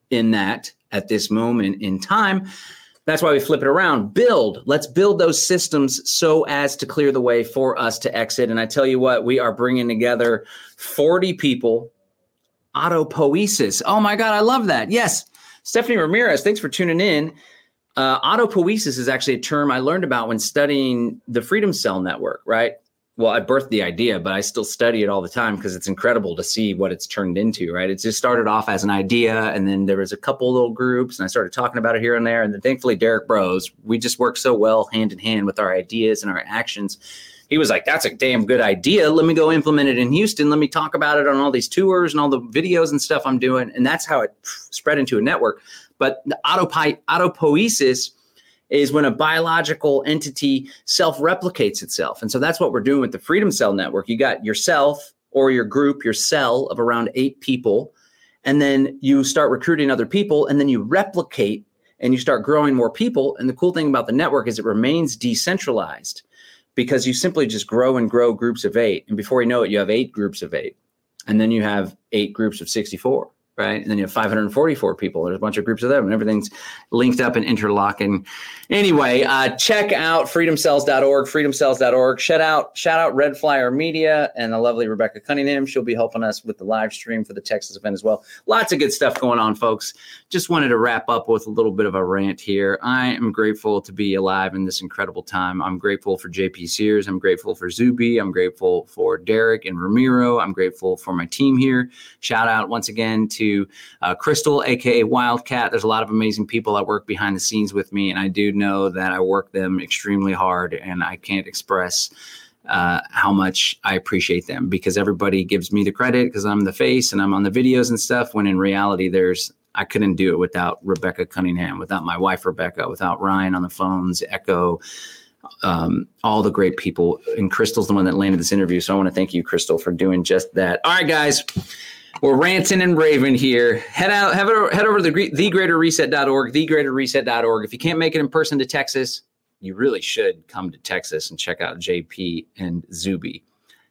in that at this moment in time. That's why we flip it around. Build. Let's build those systems so as to clear the way for us to exit. And I tell you what, we are bringing together 40 people. Autopoiesis. Oh my God, I love that. Yes. Stephanie Ramirez, thanks for tuning in. Uh, autopoiesis is actually a term I learned about when studying the Freedom Cell Network, right? Well, I birthed the idea, but I still study it all the time because it's incredible to see what it's turned into, right? It just started off as an idea, and then there was a couple little groups, and I started talking about it here and there. And then thankfully, Derrick Broze, we just work so well hand in hand with our ideas and our actions. He was like, "That's a damn good idea. Let me go implement it in Houston. Let me talk about it on all these tours and all the videos and stuff I'm doing." And that's how it spread into a network. But the autopi- autopoiesis is when a biological entity self replicates itself. And so that's what we're doing with the Freedom Cell Network. You got yourself or your group, your cell of around eight people, and then you start recruiting other people, and then you replicate and you start growing more people. And the cool thing about the network is it remains decentralized because you simply just grow and grow groups of eight. And before you know it, you have eight groups of eight. And then you have eight groups of 64 right? And then you have 544 people. There's a bunch of groups of them, and everything's linked up and interlocking. Anyway, uh, check out freedomcells.org, freedomcells.org. Shout out, shout out Red Flyer Media and the lovely Rebecca Cunningham. She'll be helping us with the live stream for the Texas event as well. Lots of good stuff going on, folks. Just wanted to wrap up with a little bit of a rant here. I am grateful to be alive in this incredible time. I'm grateful for JP Sears. I'm grateful for Zuby. I'm grateful for Derrick and Ramiro. I'm grateful for my team here. Shout out once again to to uh, Crystal, aka Wildcat. There's a lot of amazing people that work behind the scenes with me, and I do know that I work them extremely hard, and I can't express uh, how much I appreciate them because everybody gives me the credit because I'm the face and I'm on the videos and stuff. When in reality, there's I couldn't do it without Rebecca Cunningham, without my wife Rebecca, without Ryan on the phones, Echo, um, all the great people. And Crystal's the one that landed this interview, so I want to thank you, Crystal, for doing just that. All right, guys. We're ranting and raving here. Head out, head over, head over to the, thegreaterreset.org, thegreaterreset.org. If you can't make it in person to Texas, you really should come to Texas and check out JP and Zuby.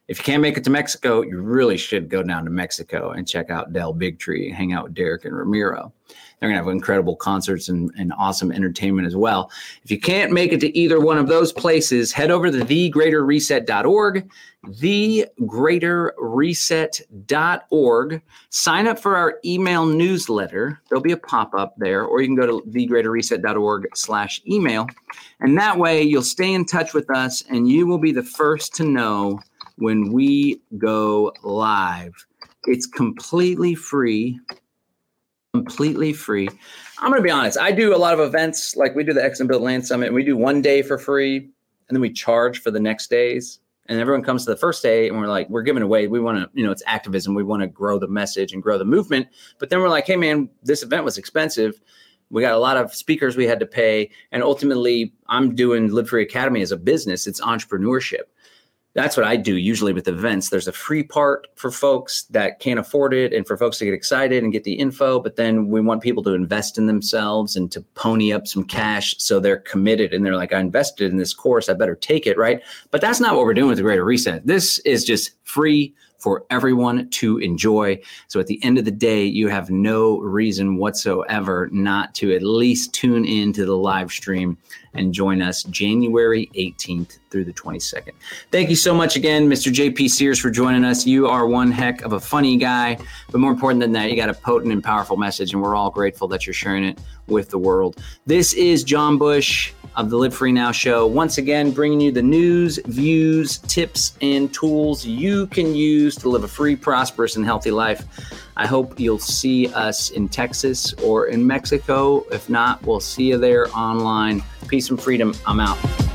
If you can't make it to Mexico, you really should go down to Mexico and check out Del Bigtree hang out with Derrick and Ramiro. They're going to have incredible concerts and, and awesome entertainment as well. If you can't make it to either one of those places, head over to thegreaterreset.org, thegreaterreset.org. Sign up for our email newsletter. There'll be a pop-up there, or you can go to thegreaterreset.org slash email. And that way you'll stay in touch with us and you will be the first to know when we go live. It's completely free completely free. I'm going to be honest. I do a lot of events like we do the X and Build Land Summit. And we do one day for free, and then we charge for the next days. And everyone comes to the first day, and we're like, we're giving away. We want to, you know, it's activism. We want to grow the message and grow the movement. But then we're like, hey, man, this event was expensive. We got a lot of speakers we had to pay, and ultimately, I'm doing Live Free Academy as a business. It's entrepreneurship. That's what I do usually with events. There's a free part for folks that can't afford it and for folks to get excited and get the info, but then we want people to invest in themselves and to pony up some cash so they're committed and they're like, I invested in this course, I better take it, right? But that's not what we're doing with the Greater Reset. This is just free for everyone to enjoy. So at the end of the day, you have no reason whatsoever not to at least tune in to the live stream and join us January 18th through the 22nd. Thank you so much again, Mr. JP Sears, for joining us. You are one heck of a funny guy, but more important than that, you got a potent and powerful message, and we're all grateful that you're sharing it with the world. This is John Bush of the Live Free Now show. Once again, bringing you the news, views, tips, and tools you can use to live a free, prosperous, and healthy life. I hope you'll see us in Texas or in Mexico. If not, we'll see you there online. Peace and freedom. I'm out.